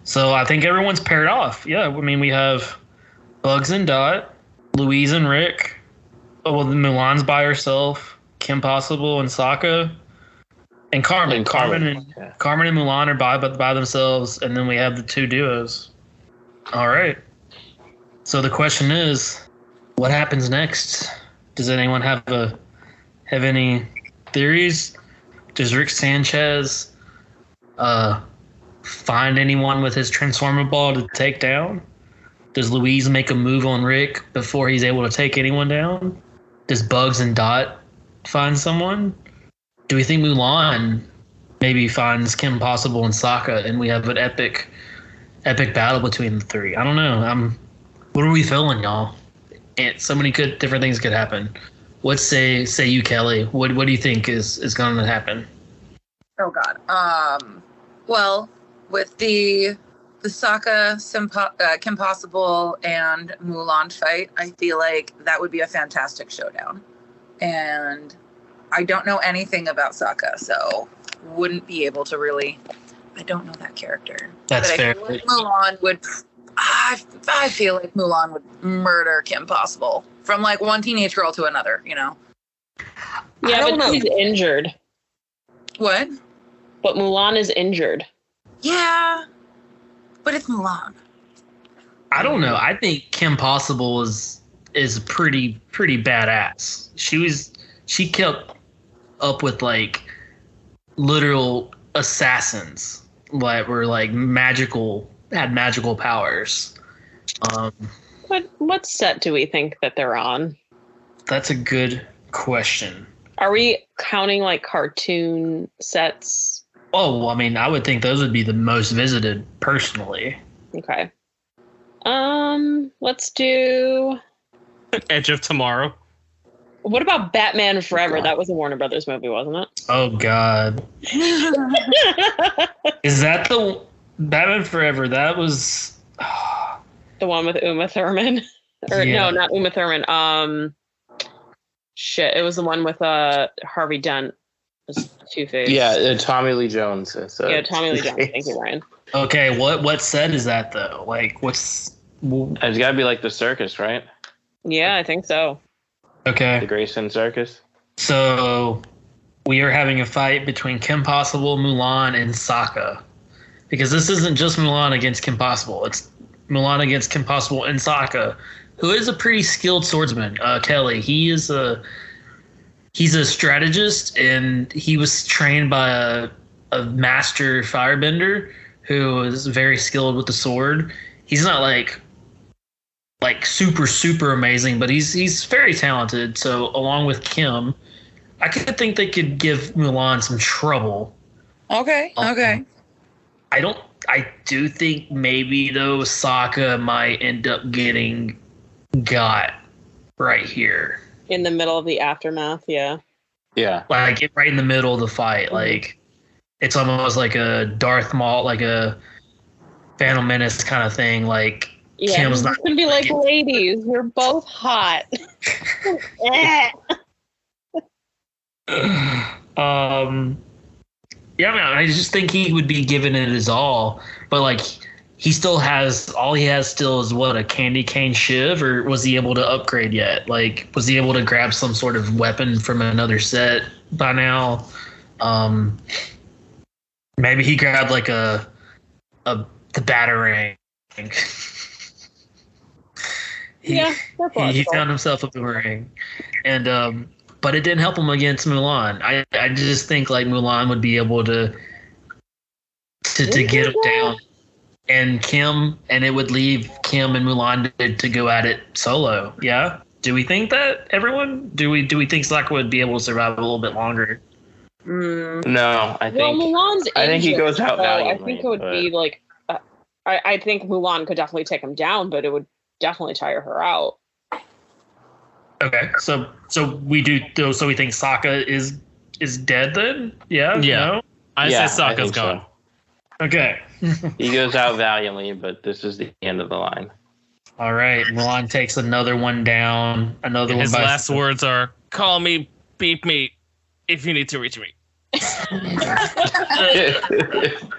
So I think everyone's paired off. Yeah, I mean we have Bugs and Dot, Louise and Rick. Oh well, Mulan's by herself. Kim Possible and Sokka, and Carmen. And Carmen, Carmen, and yeah. Carmen and Mulan are by by by themselves, and then we have the two duos. All right. So the question is, what happens next? Does anyone have a have any theories? Does Rick Sanchez uh, find anyone with his transformer ball to take down? Does Louise make a move on Rick before he's able to take anyone down? Does Bugs and Dot find someone? Do we think Mulan maybe finds Kim Possible and Sokka and we have an epic epic battle between the three? I don't know. I'm what are we feeling, y'all? And so many good different things could happen. What say say you, Kelly? What what do you think is is going to happen? Oh God. Um. Well, with the the Sokka, Simpo- uh, Kim Possible, and Mulan fight, I feel like that would be a fantastic showdown. And I don't know anything about Sokka, so wouldn't be able to really. I don't know that character. That's but fair. I feel like Mulan would. I, I feel like Mulan would murder Kim Possible from like one teenage girl to another. You know Yeah, but know. she's injured. what? But Mulan is injured. Yeah, but it's Mulan. I don't know. I think Kim Possible is is pretty pretty badass. She was she kept up with like literal assassins that were like magical had magical powers. Um, What what set do we think that they're on? that's a good question. Are we counting like cartoon sets? Oh, well, I mean, I would think those would be the most visited personally. Okay. Um, let's do. Edge of Tomorrow. What about Batman Forever? That was a Warner Brothers movie, wasn't it? Oh God, Is that the Batman Forever? That was. the one with Uma Thurman, or Yeah. no, not Uma Thurman. Um, shit, it was the one with uh Harvey Dent as Two Face. Yeah, uh, Tommy Lee Jones. Is, uh, yeah, Tommy Lee Jones. Thank you, Ryan. Okay, what what set is that though? Like, what's It's got to be like the circus, right? Yeah, I think so. Okay. The okay? Grayson Circus. So we are having a fight between Kim Possible, Mulan, and Sokka, because this isn't just Mulan against Kim Possible. It's Mulan against Kim Possible and Sokka, who is a pretty skilled swordsman. Uh, Kelly, he is a he's a strategist, and he was trained by a a master firebender who is very skilled with the sword. He's not like like super super amazing, but he's he's very talented. So along with Kim, I could think they could give Mulan some trouble. Okay. Um, Okay. I don't. I do think maybe though Sokka might end up getting got right here, In the middle of the aftermath, yeah. Yeah. like right in the middle of the fight. Like it's almost like a Darth Maul, like a Phantom Menace kind of thing. Like Yeah, Kim's he's not gonna be like, ladies, we're both hot. Um yeah man, i just think he would be giving it his all but like he still has all he has still is what a candy cane shiv or was he able to upgrade yet? Like was he able to grab some sort of weapon from another set by now? Um maybe he grabbed like a a the batarang. He- yeah, he, he found himself a boomerang, and um, but it didn't help him against Mulan. I I just think like Mulan would be able to to, to get him down, and Kim, and it would leave Kim and Mulan to, to go at it solo. Yeah. Do we think that everyone? Do we do we think Sokka would be able to survive a little bit longer? Mm, No, I think. well, think Mulan's I think he goes out so I think it would but- be like, uh, I, I think Mulan could definitely take him down, but it would definitely tire her out. Okay. So so we do so we think Sokka is is dead then? Yeah. Yeah. No? I yeah, say I Sokka's think so. Gone. Okay. He goes out valiantly, but this is the end of the line. All right, Mulan takes another one down. Another His one by last words are "Call me, beep me, if you need to reach me."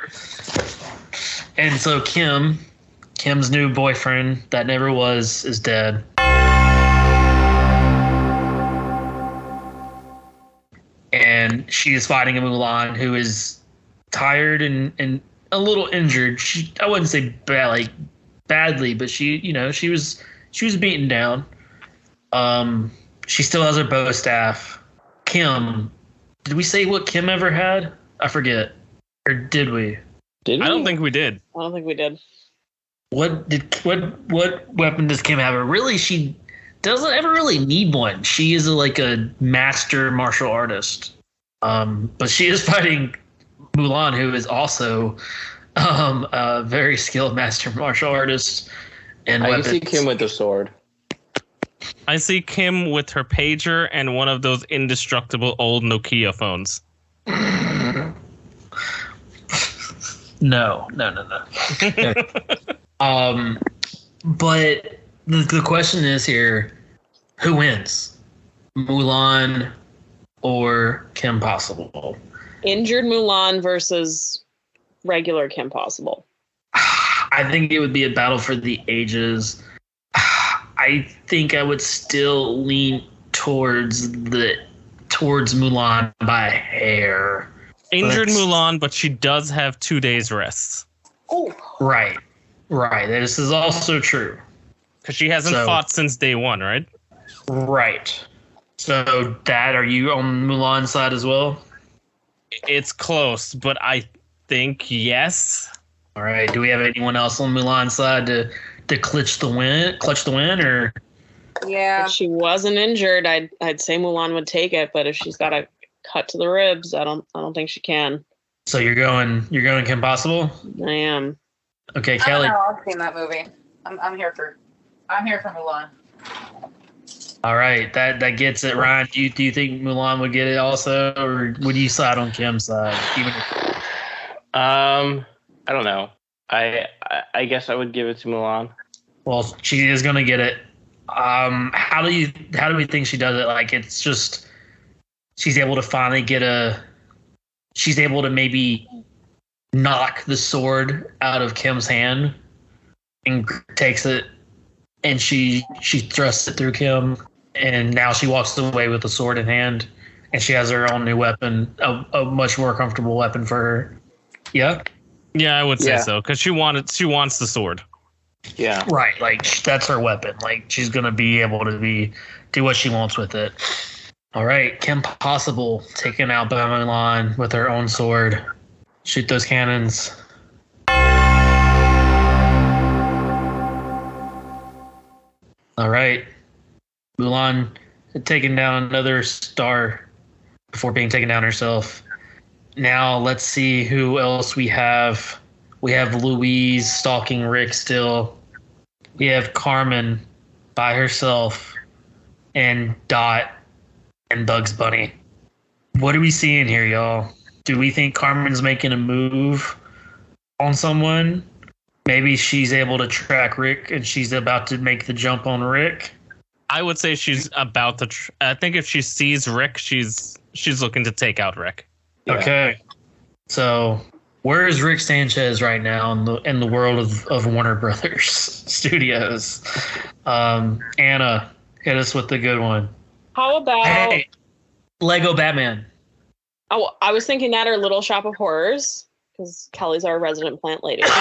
And so Kim, Kim's new boyfriend that never was, is dead. And she is fighting a Mulan who is tired and, and a little injured. She I wouldn't say bad like badly, but she you know, she was she was beaten down. Um she still has her bow staff. Kim did we say what Kim ever had? I forget. Or did we? Did I don't think we did. I don't think we did. What did what what weapon does Kim have? Or really, she doesn't ever really need one. She is a, like a master martial artist. Um, but she is fighting Mulan, who is also um, a very skilled master martial artist. And I see Kim with the sword. I see Kim with her pager and one of those indestructible old Nokia phones. No, no, no, no. um, but the, the question is here who wins? Mulan or Kim Possible? Injured Mulan versus regular Kim Possible. I think it would be a battle for the ages. I think I would still lean towards the towards Mulan by a hair. Injured Let's- Mulan, but she does have two days rest Oh, Right. Right. This is also true. because she hasn't So- fought since day one, right? Right. So, Dad, are you on Mulan's side as well? It's close, but I think yes. All right. Do we have anyone else on Mulan's side to to clutch the win? Clutch the win, or yeah. If she wasn't injured, I'd I'd say Mulan would take it, but if she's got a cut to the ribs, I don't I don't think she can. so you're going you're going Kim Possible? I am. Okay, I don't Kelly. know. I've seen that movie. I'm, I'm here for. I'm here for Mulan. All right, that that gets it. Ryan, do you do you think Mulan would get it also, or would you side on Kim's side? Even if, Um, I don't know. I, I I guess I would give it to Mulan. well, she is gonna get it. Um, how do you how do we think she does it? Like it's just she's able to finally get a. She's able to maybe knock the sword out of Kim's hand and takes it, and she she thrusts it through Kim, and now she walks away with the sword in hand, and she has her own new weapon, a, a much more comfortable weapon for her. Yeah, Yeah, I would say Yeah. so because she wanted she wants the sword. Yeah. right. Like that's her weapon. Like she's gonna be able to be do what she wants with it. All right, Kim Possible taking out Mulan with her own sword. Shoot those cannons. All right, Mulan taken down another star before being taken down herself. Now let's see who else we have. We have Louise stalking Rick still. We have Carmen by herself and Dot and Bugs Bunny. What are we seeing here, y'all? Do we think Carmen's making a move on someone? Maybe she's able to track Rick and she's about to make the jump on Rick. I would say she's about to. Tr- I think if she sees Rick, she's she's looking to take out Rick. Yeah. Okay. So where is Rick Sanchez right now in the in the world of, of Warner Brothers Studios? Um, Anna, hit us with the good one. How about Hey, Lego Batman. oh I was thinking that or Little Shop of Horrors, because Kelly's our resident plant lady.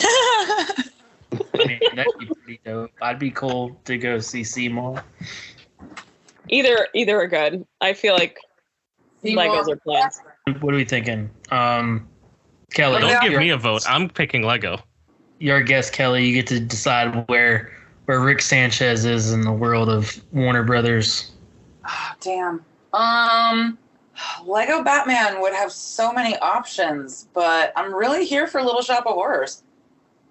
I mean, that'd be pretty dope. I'd be cool to go see Seymour. either either are good. I feel like Legos are plants. What are we thinking? Um, Kelly, Don't give me a vote. I'm picking Lego. you're our guest, Kelly. You get to decide where where Rick Sanchez is in the world of Warner Brothers. Oh, damn. Um, Lego Batman would have so many options, but I'm really here for Little Shop of Horrors.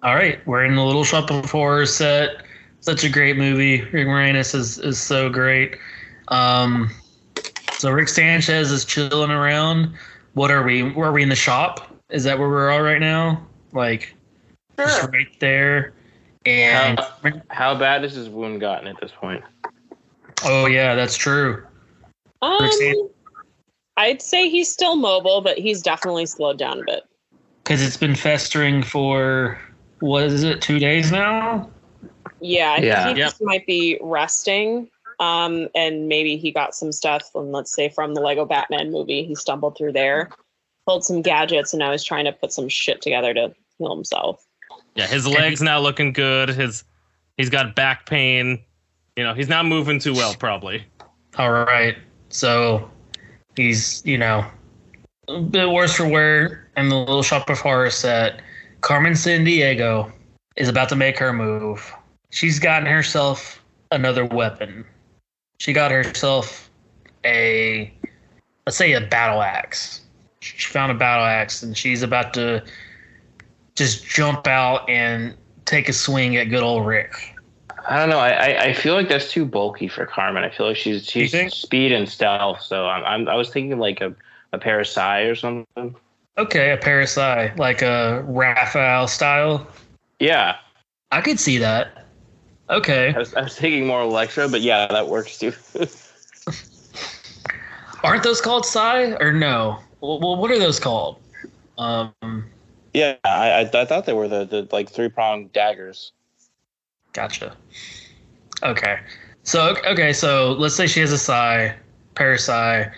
All right, we're in the Little Shop of Horrors set. Such a great movie. Rick Moranis is, is so great. Um, so Rick Sanchez is chilling around. What are we? Where are we in the shop? Is that where we're all right now? Like just right there. And How, how bad is his wound gotten at this point? oh yeah, that's true. Um, Roxanne? I'd say he's still mobile, but he's definitely slowed down a bit. Because it's been festering for what is it? Two days now. Yeah, I think he Yep. just might be resting. Um, and maybe he got some stuff from, let's say, from the Lego Batman movie. He stumbled through there, pulled some gadgets, and now he's trying to put some shit together to heal himself. Yeah, his legs now looking good. His he's got back pain. You know, he's not moving too well, probably. All right. So he's, you know, a bit worse for wear in the little shop of horror set. Carmen Sandiego is about to make her move. She's gotten herself another weapon. She got herself a, let's say, a battle axe. She found a battle axe and she's about to just jump out and take a swing at good old Rick. I don't know. I, I, I feel like that's too bulky for Carmen. I feel like she's she's speed and stealth. So I'm, I'm I was thinking like a, a pair of sai or something. Okay, a parasite, like a Raphael style. Yeah, I could see that. Okay. I was, I was thinking more Elektra, but yeah, that works too. Aren't those called sai or no? Well, what are those called? Um, yeah, I, I I thought they were the, the like three pronged daggers. gotcha. Okay. So okay, so let's say she has a sai, Parasite,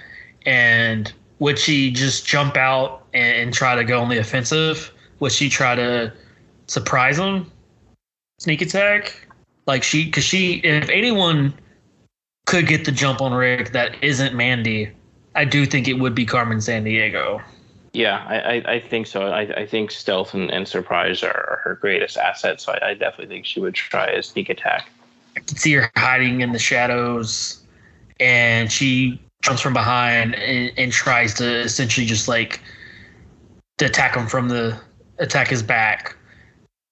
and would she just jump out and, and try to go on the offensive? Would she try to surprise him? Sneak attack? Like she, because she, if anyone could get the jump on Rick that isn't Mandy, I do think it would be Carmen Sandiego. Yeah, I, I, I think so. I, I think stealth and, and surprise are, are her greatest assets. So I, I definitely think she would try a sneak attack. I can see her hiding in the shadows, and she jumps from behind and, and tries to essentially just like to attack him from the attack his back.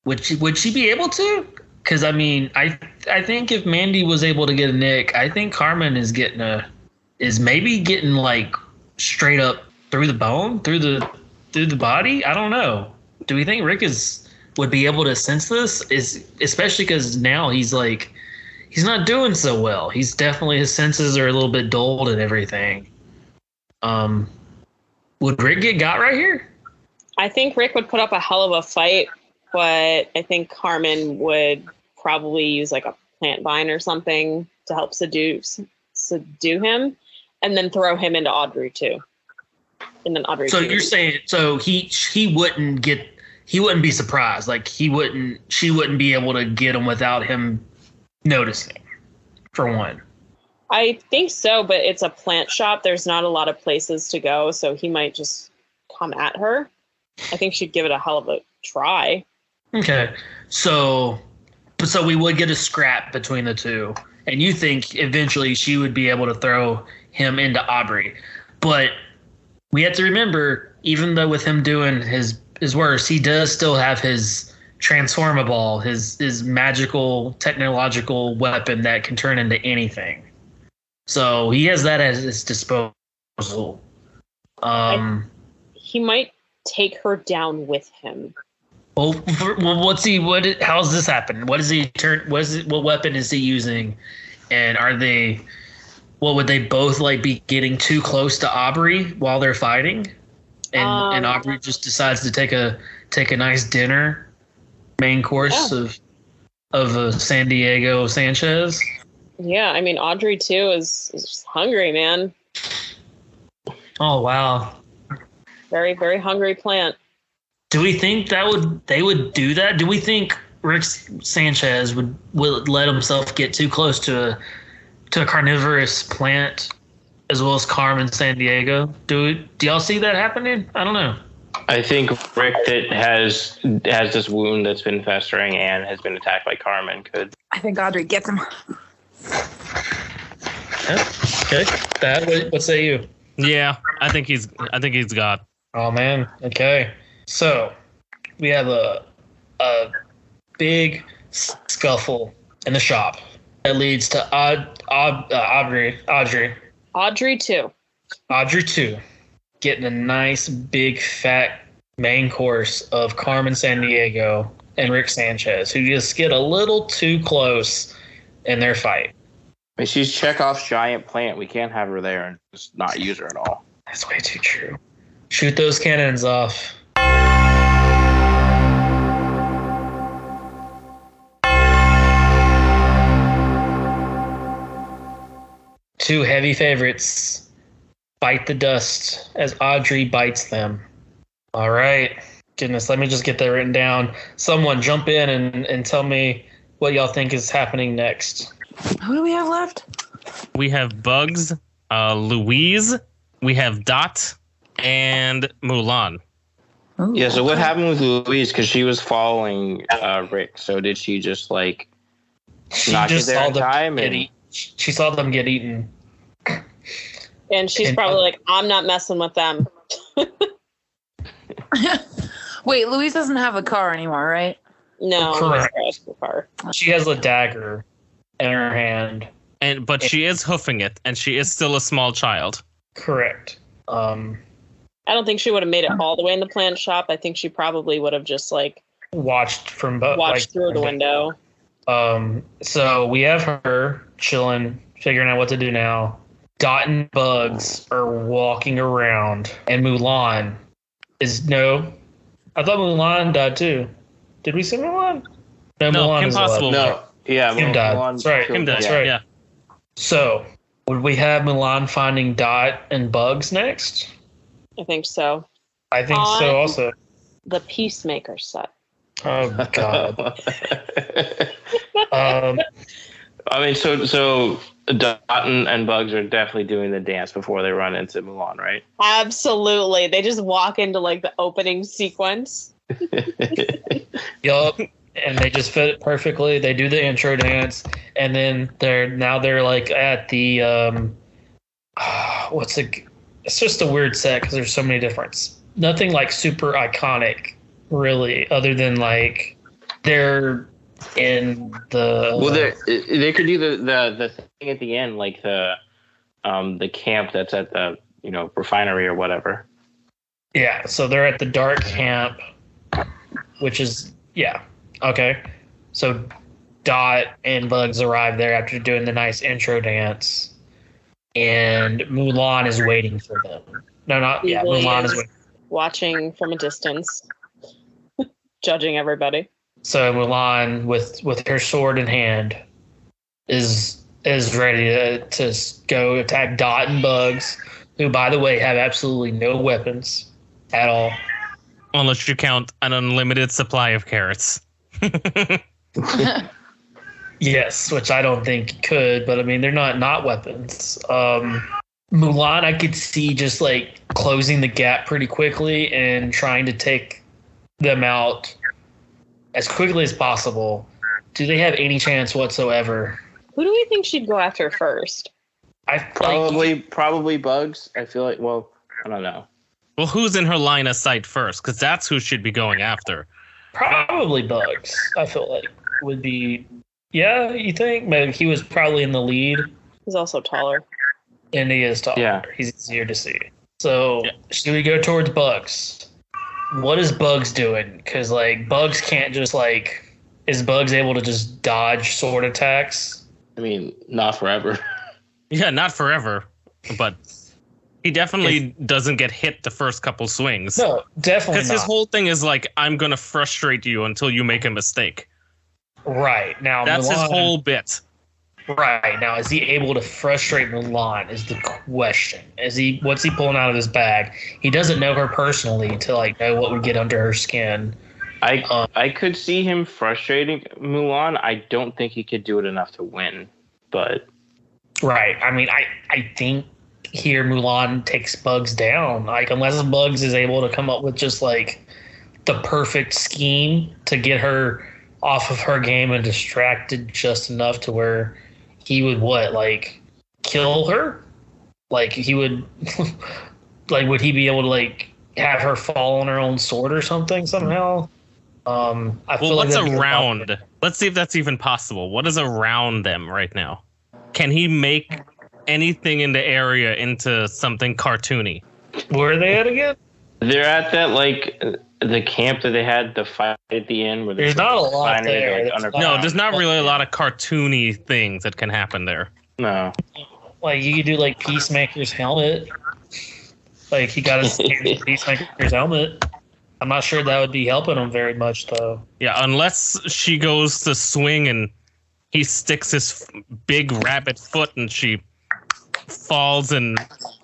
Would she would she be able to? Because I mean, I I think if Mandy was able to get a nick, I think Carmen is getting a is maybe getting like straight up through the bone, through the through the body. I don't know. Do we think Rick is would be able to sense this? Is especially because now he's like he's not doing so well. He's definitely his senses are a little bit dulled and everything. Um, would Rick get got right here? I think Rick would put up a hell of a fight, but I think Carmen would probably use like a plant vine or something to help seduce subdue him, and then throw him into Audrey too. And then Audrey. So too. you're saying so he he wouldn't get he wouldn't be surprised like he wouldn't she wouldn't be able to get him without him noticing for one. I think so, but it's a plant shop. There's not a lot of places to go, so he might just come at her. I think she'd give it a hell of a try. Okay, so but so we would get a scrap between the two, and you think eventually she would be able to throw him into Audrey, but we have to remember even though with him doing his his worst, he does still have his transformable, his his magical technological weapon that can turn into anything. So he has that at his disposal. Um, He might take her down with him. well, for- well, what's he? What? How's this happen? What is he turn? What is it? What weapon is he using? And are they? What would they both like be getting too close to Audrey while they're fighting? And and Um, Audrey just decides to take a take a nice dinner, main course Yeah. of of uh, Sandiego Sanchez. Yeah, I mean Audrey too is, is hungry, man. Oh wow! Very, very hungry plant. Do we think that would they would do that? Do we think Rick Sanchez would would let himself get too close to a to a carnivorous plant as well as Carmen Sandiego? Do we, do y'all see that happening? I don't know. I think Rick that has has this wound that's been festering and has been attacked by Carmen could. I think Audrey gets him. Okay, Dad, what, what say you? Yeah, I think he's. I think he's got. Oh man. Okay. So we have a a big scuffle in the shop that leads to Aud, Aud, uh, Audrey Audrey Audrey too. Audrey two getting a nice big fat main course of Carmen Sandiego and Rick Sanchez, who just get a little too close in their fight. I mean, she's Chekhov's giant plant. We can't have her there and just not use her at all. That's way too true. Shoot those cannons off. Two heavy favorites bite the dust as Audrey bites them. All right. Goodness, let me just get that written down. Someone jump in and, and tell me what y'all think is happening next. Who do we have left? We have Bugs, uh, Louise. We have Dot and Mulan. Ooh, Yeah. So what happened with Louise? Because she was following uh, Rick. So did she just like? She Not get just there saw in them time get and- eat- She saw them get eaten. And she's And- probably like, I'm not messing with them. Wait, Louise doesn't have a car anymore, right? No, Correct. car. She has a dagger in her hand. And but she is hoofing it, and she is still a small child. Correct. Um, I don't think she would have made it all the way in the plant shop. I think she probably would have just like Watched from both. watched through the window. Um, so we have her chilling, figuring out what to do now. Dot and Bugs are walking around, and Mulan is no. I thought Mulan died too. Did we see Mulan? No, Mulan Kim is alive. No, yeah, Kim Mul- died. Mulan That's right. killed- Kim does, That's yeah. right. Yeah. So, would we have Mulan finding Dot and Bugs next? I think so. I think On- so. Also, The Peacemaker set. oh god. um, I mean, so so Dot and, and Bugs are definitely doing the dance before they run into Mulan, right? Absolutely. They just walk into like the opening sequence. yup. And they just fit it perfectly. They do the intro dance, and then they're now they're like at the um, what's it? It's just a weird set because there's so many different. Nothing like super iconic, really, other than like they're in the well, they they could do the, the the thing at the end, like the um the camp that's at the you know refinery or whatever. Yeah, so they're at the dark camp, which is yeah, okay. So Dot and Bugs arrive there after doing the nice intro dance, and Mulan is waiting for them. No, not yeah, Really Mulan is is. waiting. watching from a distance, judging everybody. So Mulan, with with her sword in hand, is is ready to to go attack Dot and Bugs, who by the way have absolutely no weapons at all. Unless you count an unlimited supply of carrots. Yes, which I don't think could, but I mean they're not not weapons. Um, Mulan, I could see just like closing the gap pretty quickly and trying to take them out as quickly as possible. Do they have any chance whatsoever? Who do we think she'd go after first? I like, Probably probably Bugs. I feel like well, I don't know. well, who's in her line of sight first? Because that's who she'd be going after. probably Bugs. I feel like would be. Yeah, you think? But he was probably in the lead. He's also taller. And he is taller. Yeah. He's easier to see. So Yeah. should we go towards Bugs? What is Bugs doing? Because like Bugs can't just like is Bugs able to just dodge sword attacks? I mean, not forever. Yeah, not forever, but he definitely doesn't get hit the first couple swings. No, definitely Because his whole thing is like, I'm gonna frustrate you until you make a mistake. Right now, That's his whole bit. Right now, is he able to frustrate Mulan? Is the question. Is he? What's he pulling out of his bag? He doesn't know her personally to like know what would get under her skin. I Um, I could see him frustrating Mulan. I don't think he could do it enough to win. But Right. I mean, I I think here Mulan takes Bugs down. Like unless Bugs is able to come up with just like the perfect scheme to get her off of her game and distracted just enough to where he would what like kill her. Like he would like would he be able to like have her fall on her own sword or something somehow? Um, I Well, feel like what's that'd be a lot- around? Let's see if that's even possible. What is around them right now? Can he make anything in the area into something cartoony? Where are they at again? they're at that like uh, the camp that they had the fight at the end where There's not a lot there. like, There's. No, there's not really a lot of cartoony things that can happen there. no. Like you could do like Peacemaker's helmet. Like he got his Peacemaker's helmet. I'm not sure that would be helping him very much though. Yeah, unless she goes to swing and he sticks his f- big rabbit foot and she falls and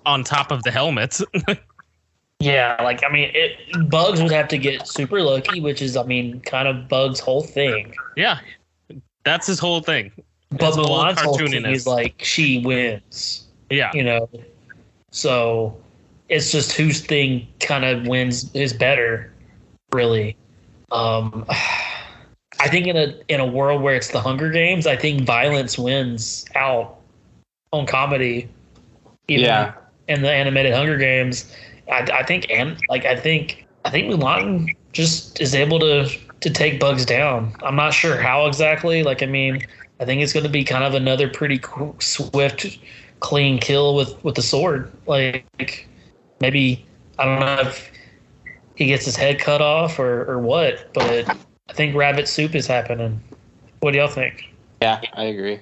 on top of the helmet. Yeah, like I mean, it, Bugs would have to get super lucky, which is I mean, kind of Bugs' whole thing. yeah, that's his whole thing. But His whole Mulan's whole thing is like she wins, Yeah, you know. So it's just whose thing kind of wins is better, really. Um, I think in a in a world where it's the Hunger Games, I think violence wins out on comedy. Even Yeah. in the animated Hunger Games, I, I think and like I think I think Mulan just is able to to take bugs down. I'm not sure how exactly. Like I mean, I think it's going to be kind of another pretty qu- swift, clean kill with with the sword. Like maybe I don't know if he gets his head cut off or, or what, but I think rabbit soup is happening. What do y'all think? Yeah, I agree.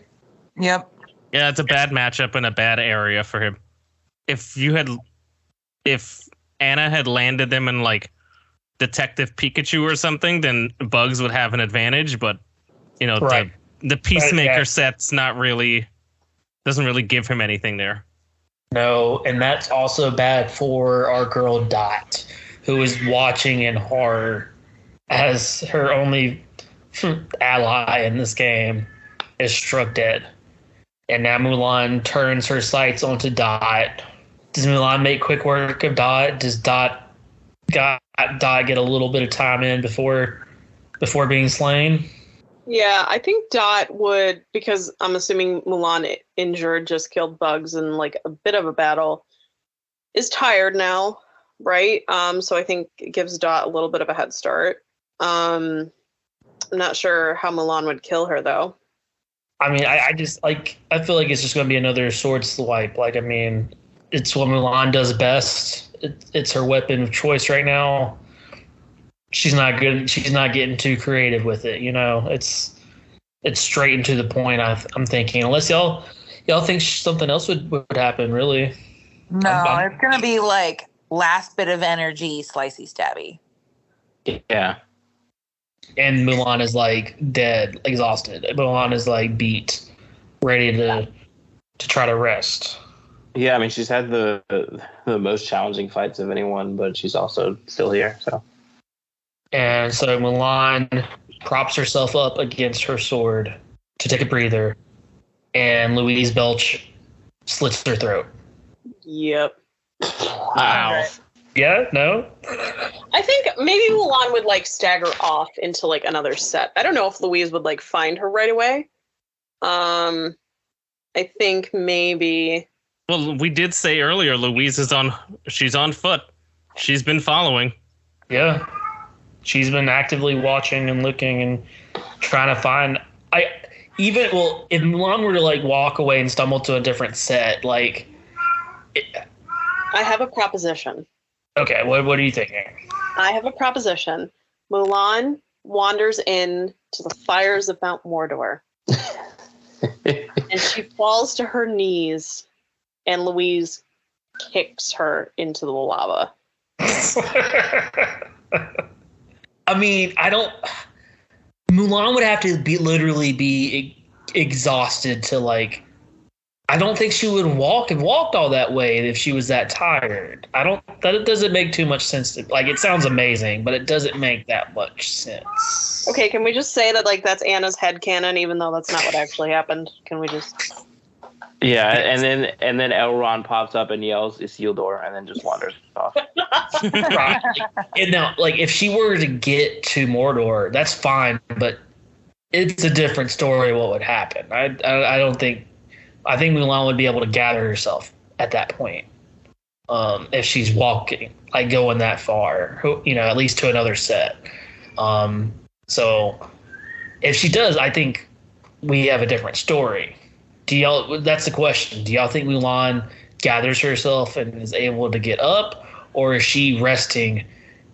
Yep. Yeah, it's a bad matchup in a bad area for him. If you had, if Anna had landed them in like Detective Pikachu or something, then Bugs would have an advantage. But you know, Right. the the Peacemaker yeah. set's not really doesn't really give him anything there. No, and that's also bad for our girl Dot, who is watching in horror as her only ally in this game is struck dead. And now Mulan turns her sights onto Dot. Does Mulan make quick work of Dot? Does Dot got Dot get a little bit of time in before before being slain? Yeah, I think Dot would because I'm assuming Mulan injured just killed bugs in like a bit of a battle. Is tired now, right? Um, so I think it gives Dot a little bit of a head start. Um, I'm not sure how Mulan would kill her though. I mean, I, I just like I feel like it's just going to be another sword swipe. Like, I mean, it's what Mulan does best. It, it's her weapon of choice right now. She's not good. She's not getting too creative with it. You know, it's it's straight and to the point. I, I'm thinking, unless y'all y'all think something else would would happen. Really, No, I'm- I'm- it's gonna be like last bit of energy, slicey stabby. Yeah. and Mulan is like dead, exhausted. Mulan is like beat, ready to to try to rest. Yeah, I mean she's had the the most challenging fights of anyone, but she's also still here. So And so Mulan props herself up against her sword to take a breather, and Louise Belch slits her throat. Yep. Wow. Yeah, no, I think maybe Mulan would like stagger off into like another set. I don't know if Louise would like find her right away. Um, I think maybe Well, we did say earlier Louise is on she's on foot. She's been following. yeah. She's been actively watching and looking and trying to find. I even well, if Mulan were to like walk away and stumble to a different set, like, it, I have a proposition. okay, what what are you thinking? I have a proposition. Mulan wanders in to the fires of Mount Mordor and she falls to her knees and Louise kicks her into the lava. I mean, I don't. Mulan would have to be literally be exhausted to like. I don't think she would walk and walked all that way if she was that tired. I don't. That it doesn't make too much sense. To, like it sounds amazing, but it doesn't make that much sense. Okay, can we just say that like that's Anna's head canon, even though that's not what actually happened? Can we just yeah, and then and then Elrond pops up and yells Isildur and then just wanders off. right. And now, like, if she were to get to Mordor, that's fine, but it's a different story. What would happen? I, I, I don't think. I think Mulan would be able to gather herself at that point. Um, if she's walking, like going that far, you know, at least to another set. Um, so if she does, I think we have a different story. Do y'all? That's the question. Do y'all think Mulan gathers herself and is able to get up, or is she resting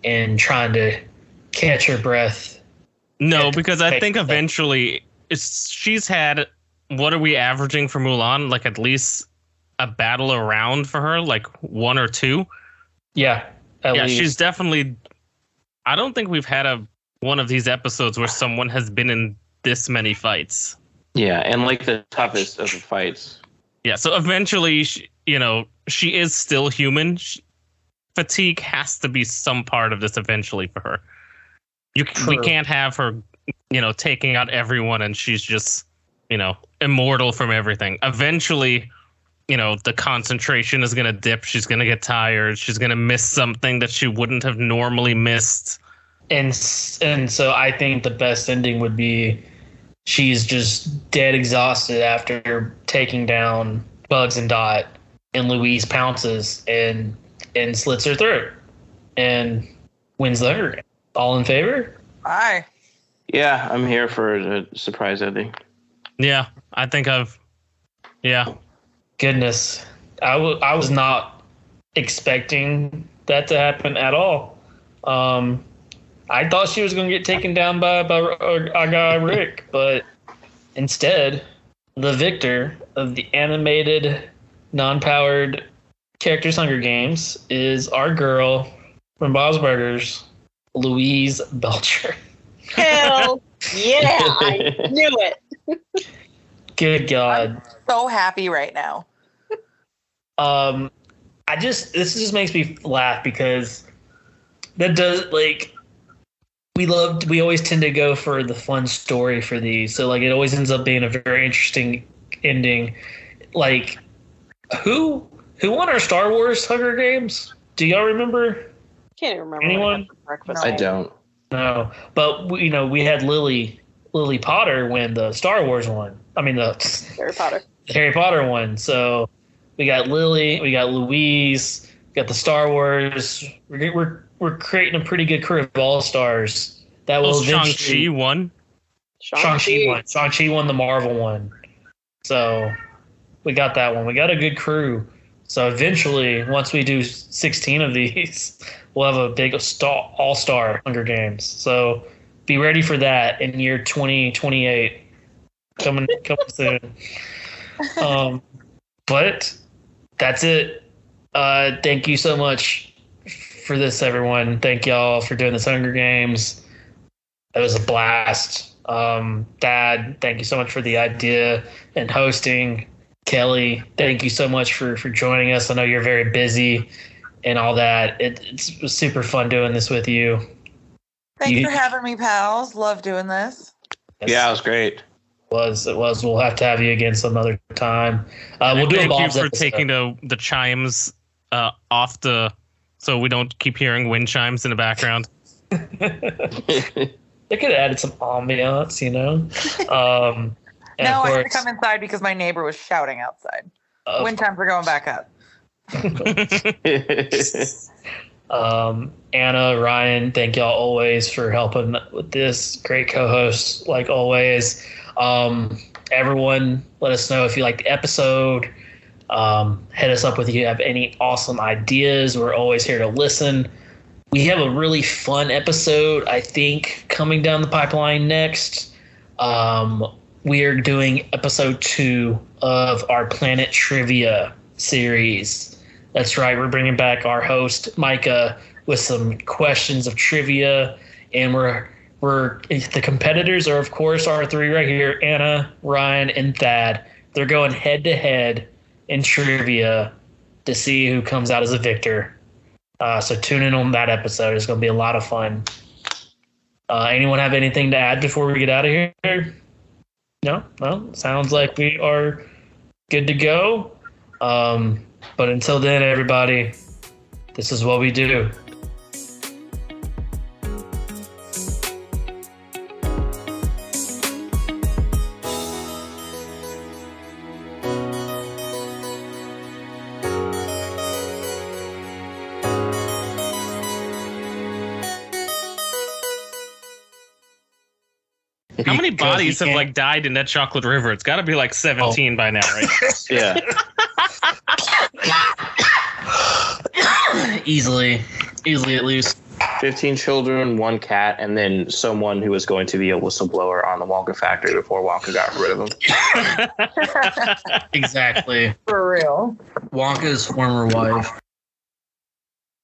and trying to catch her breath? No, because I think eventually it's she's had what are we averaging for Mulan? Like at least a battle around for her, like one or two. Yeah, yeah, least. she's definitely. I don't think we've had a one of these episodes where someone has been in this many fights. Yeah, and like the toughest of the fights. Yeah, so eventually, she, you know, she is still human. She, fatigue has to be some part of this eventually for her. You c- we can't have her, you know, taking out everyone and she's just, you know, immortal from everything. Eventually, you know, the concentration is gonna dip. She's gonna get tired. She's gonna miss something that she wouldn't have normally missed. and and so I think the best ending would be she's just dead exhausted after taking down Bugs and Dot, and Louise pounces and and slits her throat and wins the Hunger Games. All in favor? Aye. Yeah, I'm here for a surprise ending. Yeah, I think I've. Yeah, Goodness, I wa- I was not expecting that to happen at all. Um, I thought she was going to get taken down by by our guy Rick, but instead, the victor of the animated, non-powered characters Hunger Games is our girl from Bob's Burgers, Louise Belcher. Hell yeah! I knew it. Good God. So happy right now. Um, I just this just makes me laugh because that does like we loved we always tend to go for the fun story for these so like it always ends up being a very interesting ending like who who won our star wars hunger games do y'all remember Can't even remember. I Anyone? had for breakfast. I don't. no but we, you know we had lily lily potter win the star wars one i mean the Harry Potter. Harry Potter one. So we got Lily, we got Louise, we got the Star Wars. We're we're, we're creating a pretty good crew of all stars. That will Oh, Shang-Chi won. Shang Chi won. Shang Chi won the Marvel one. So we got that one. We got a good crew. So eventually, once we do 16 of these, we'll have a big star, all star Hunger Games. So be ready for that in year 2028. Coming, coming soon. Um, but that's it. Uh, thank you so much for this, everyone. Thank y'all for doing this Hunger Games. It was a blast. Um, Dad, thank you so much for the idea and hosting. Kelly, thank you so much for for joining us. I know you're very busy and all that. It, it's super fun doing this with you. Thanks You- for having me, pals. Love doing this. Yeah, it was great. It was it was. We'll have to have you again some other time. Uh, we'll do a Thank you for episode. taking the the chimes uh, off the so we don't keep hearing wind chimes in the background. they could have added some ambiance, you know. Um, no, of I had to come inside because my neighbor was shouting outside. of Wind times are going back up. Um, Anna, Ryan, thank y'all always for helping with this. Great co-hosts, like always. Um, everyone, let us know if you like the episode. Um, hit us up with you have any awesome ideas. We're always here to listen. We have a really fun episode, I think, coming down the pipeline next. Um, we are doing episode two of our Planet Trivia series. That's right. We're bringing back our host Micah with some questions of trivia, and we're we're the competitors are of course our three right here: Anna, Ryan, and Thad. They're going head to head in trivia to see who comes out as a victor. Uh, so tune in on that episode. It's going to be a lot of fun. Uh, anyone have anything to add before we get out of here? No, no. Sounds like we are good to go. Um, but until then, everybody, this is what we do. Bodies have like died in that chocolate river? It's got to be like 17 by now, right? yeah. easily, easily at least. 15 children, one cat, and then someone who was going to be a whistleblower on the Wonka factory before Wonka got rid of him. Exactly. For real. Wonka's former wife.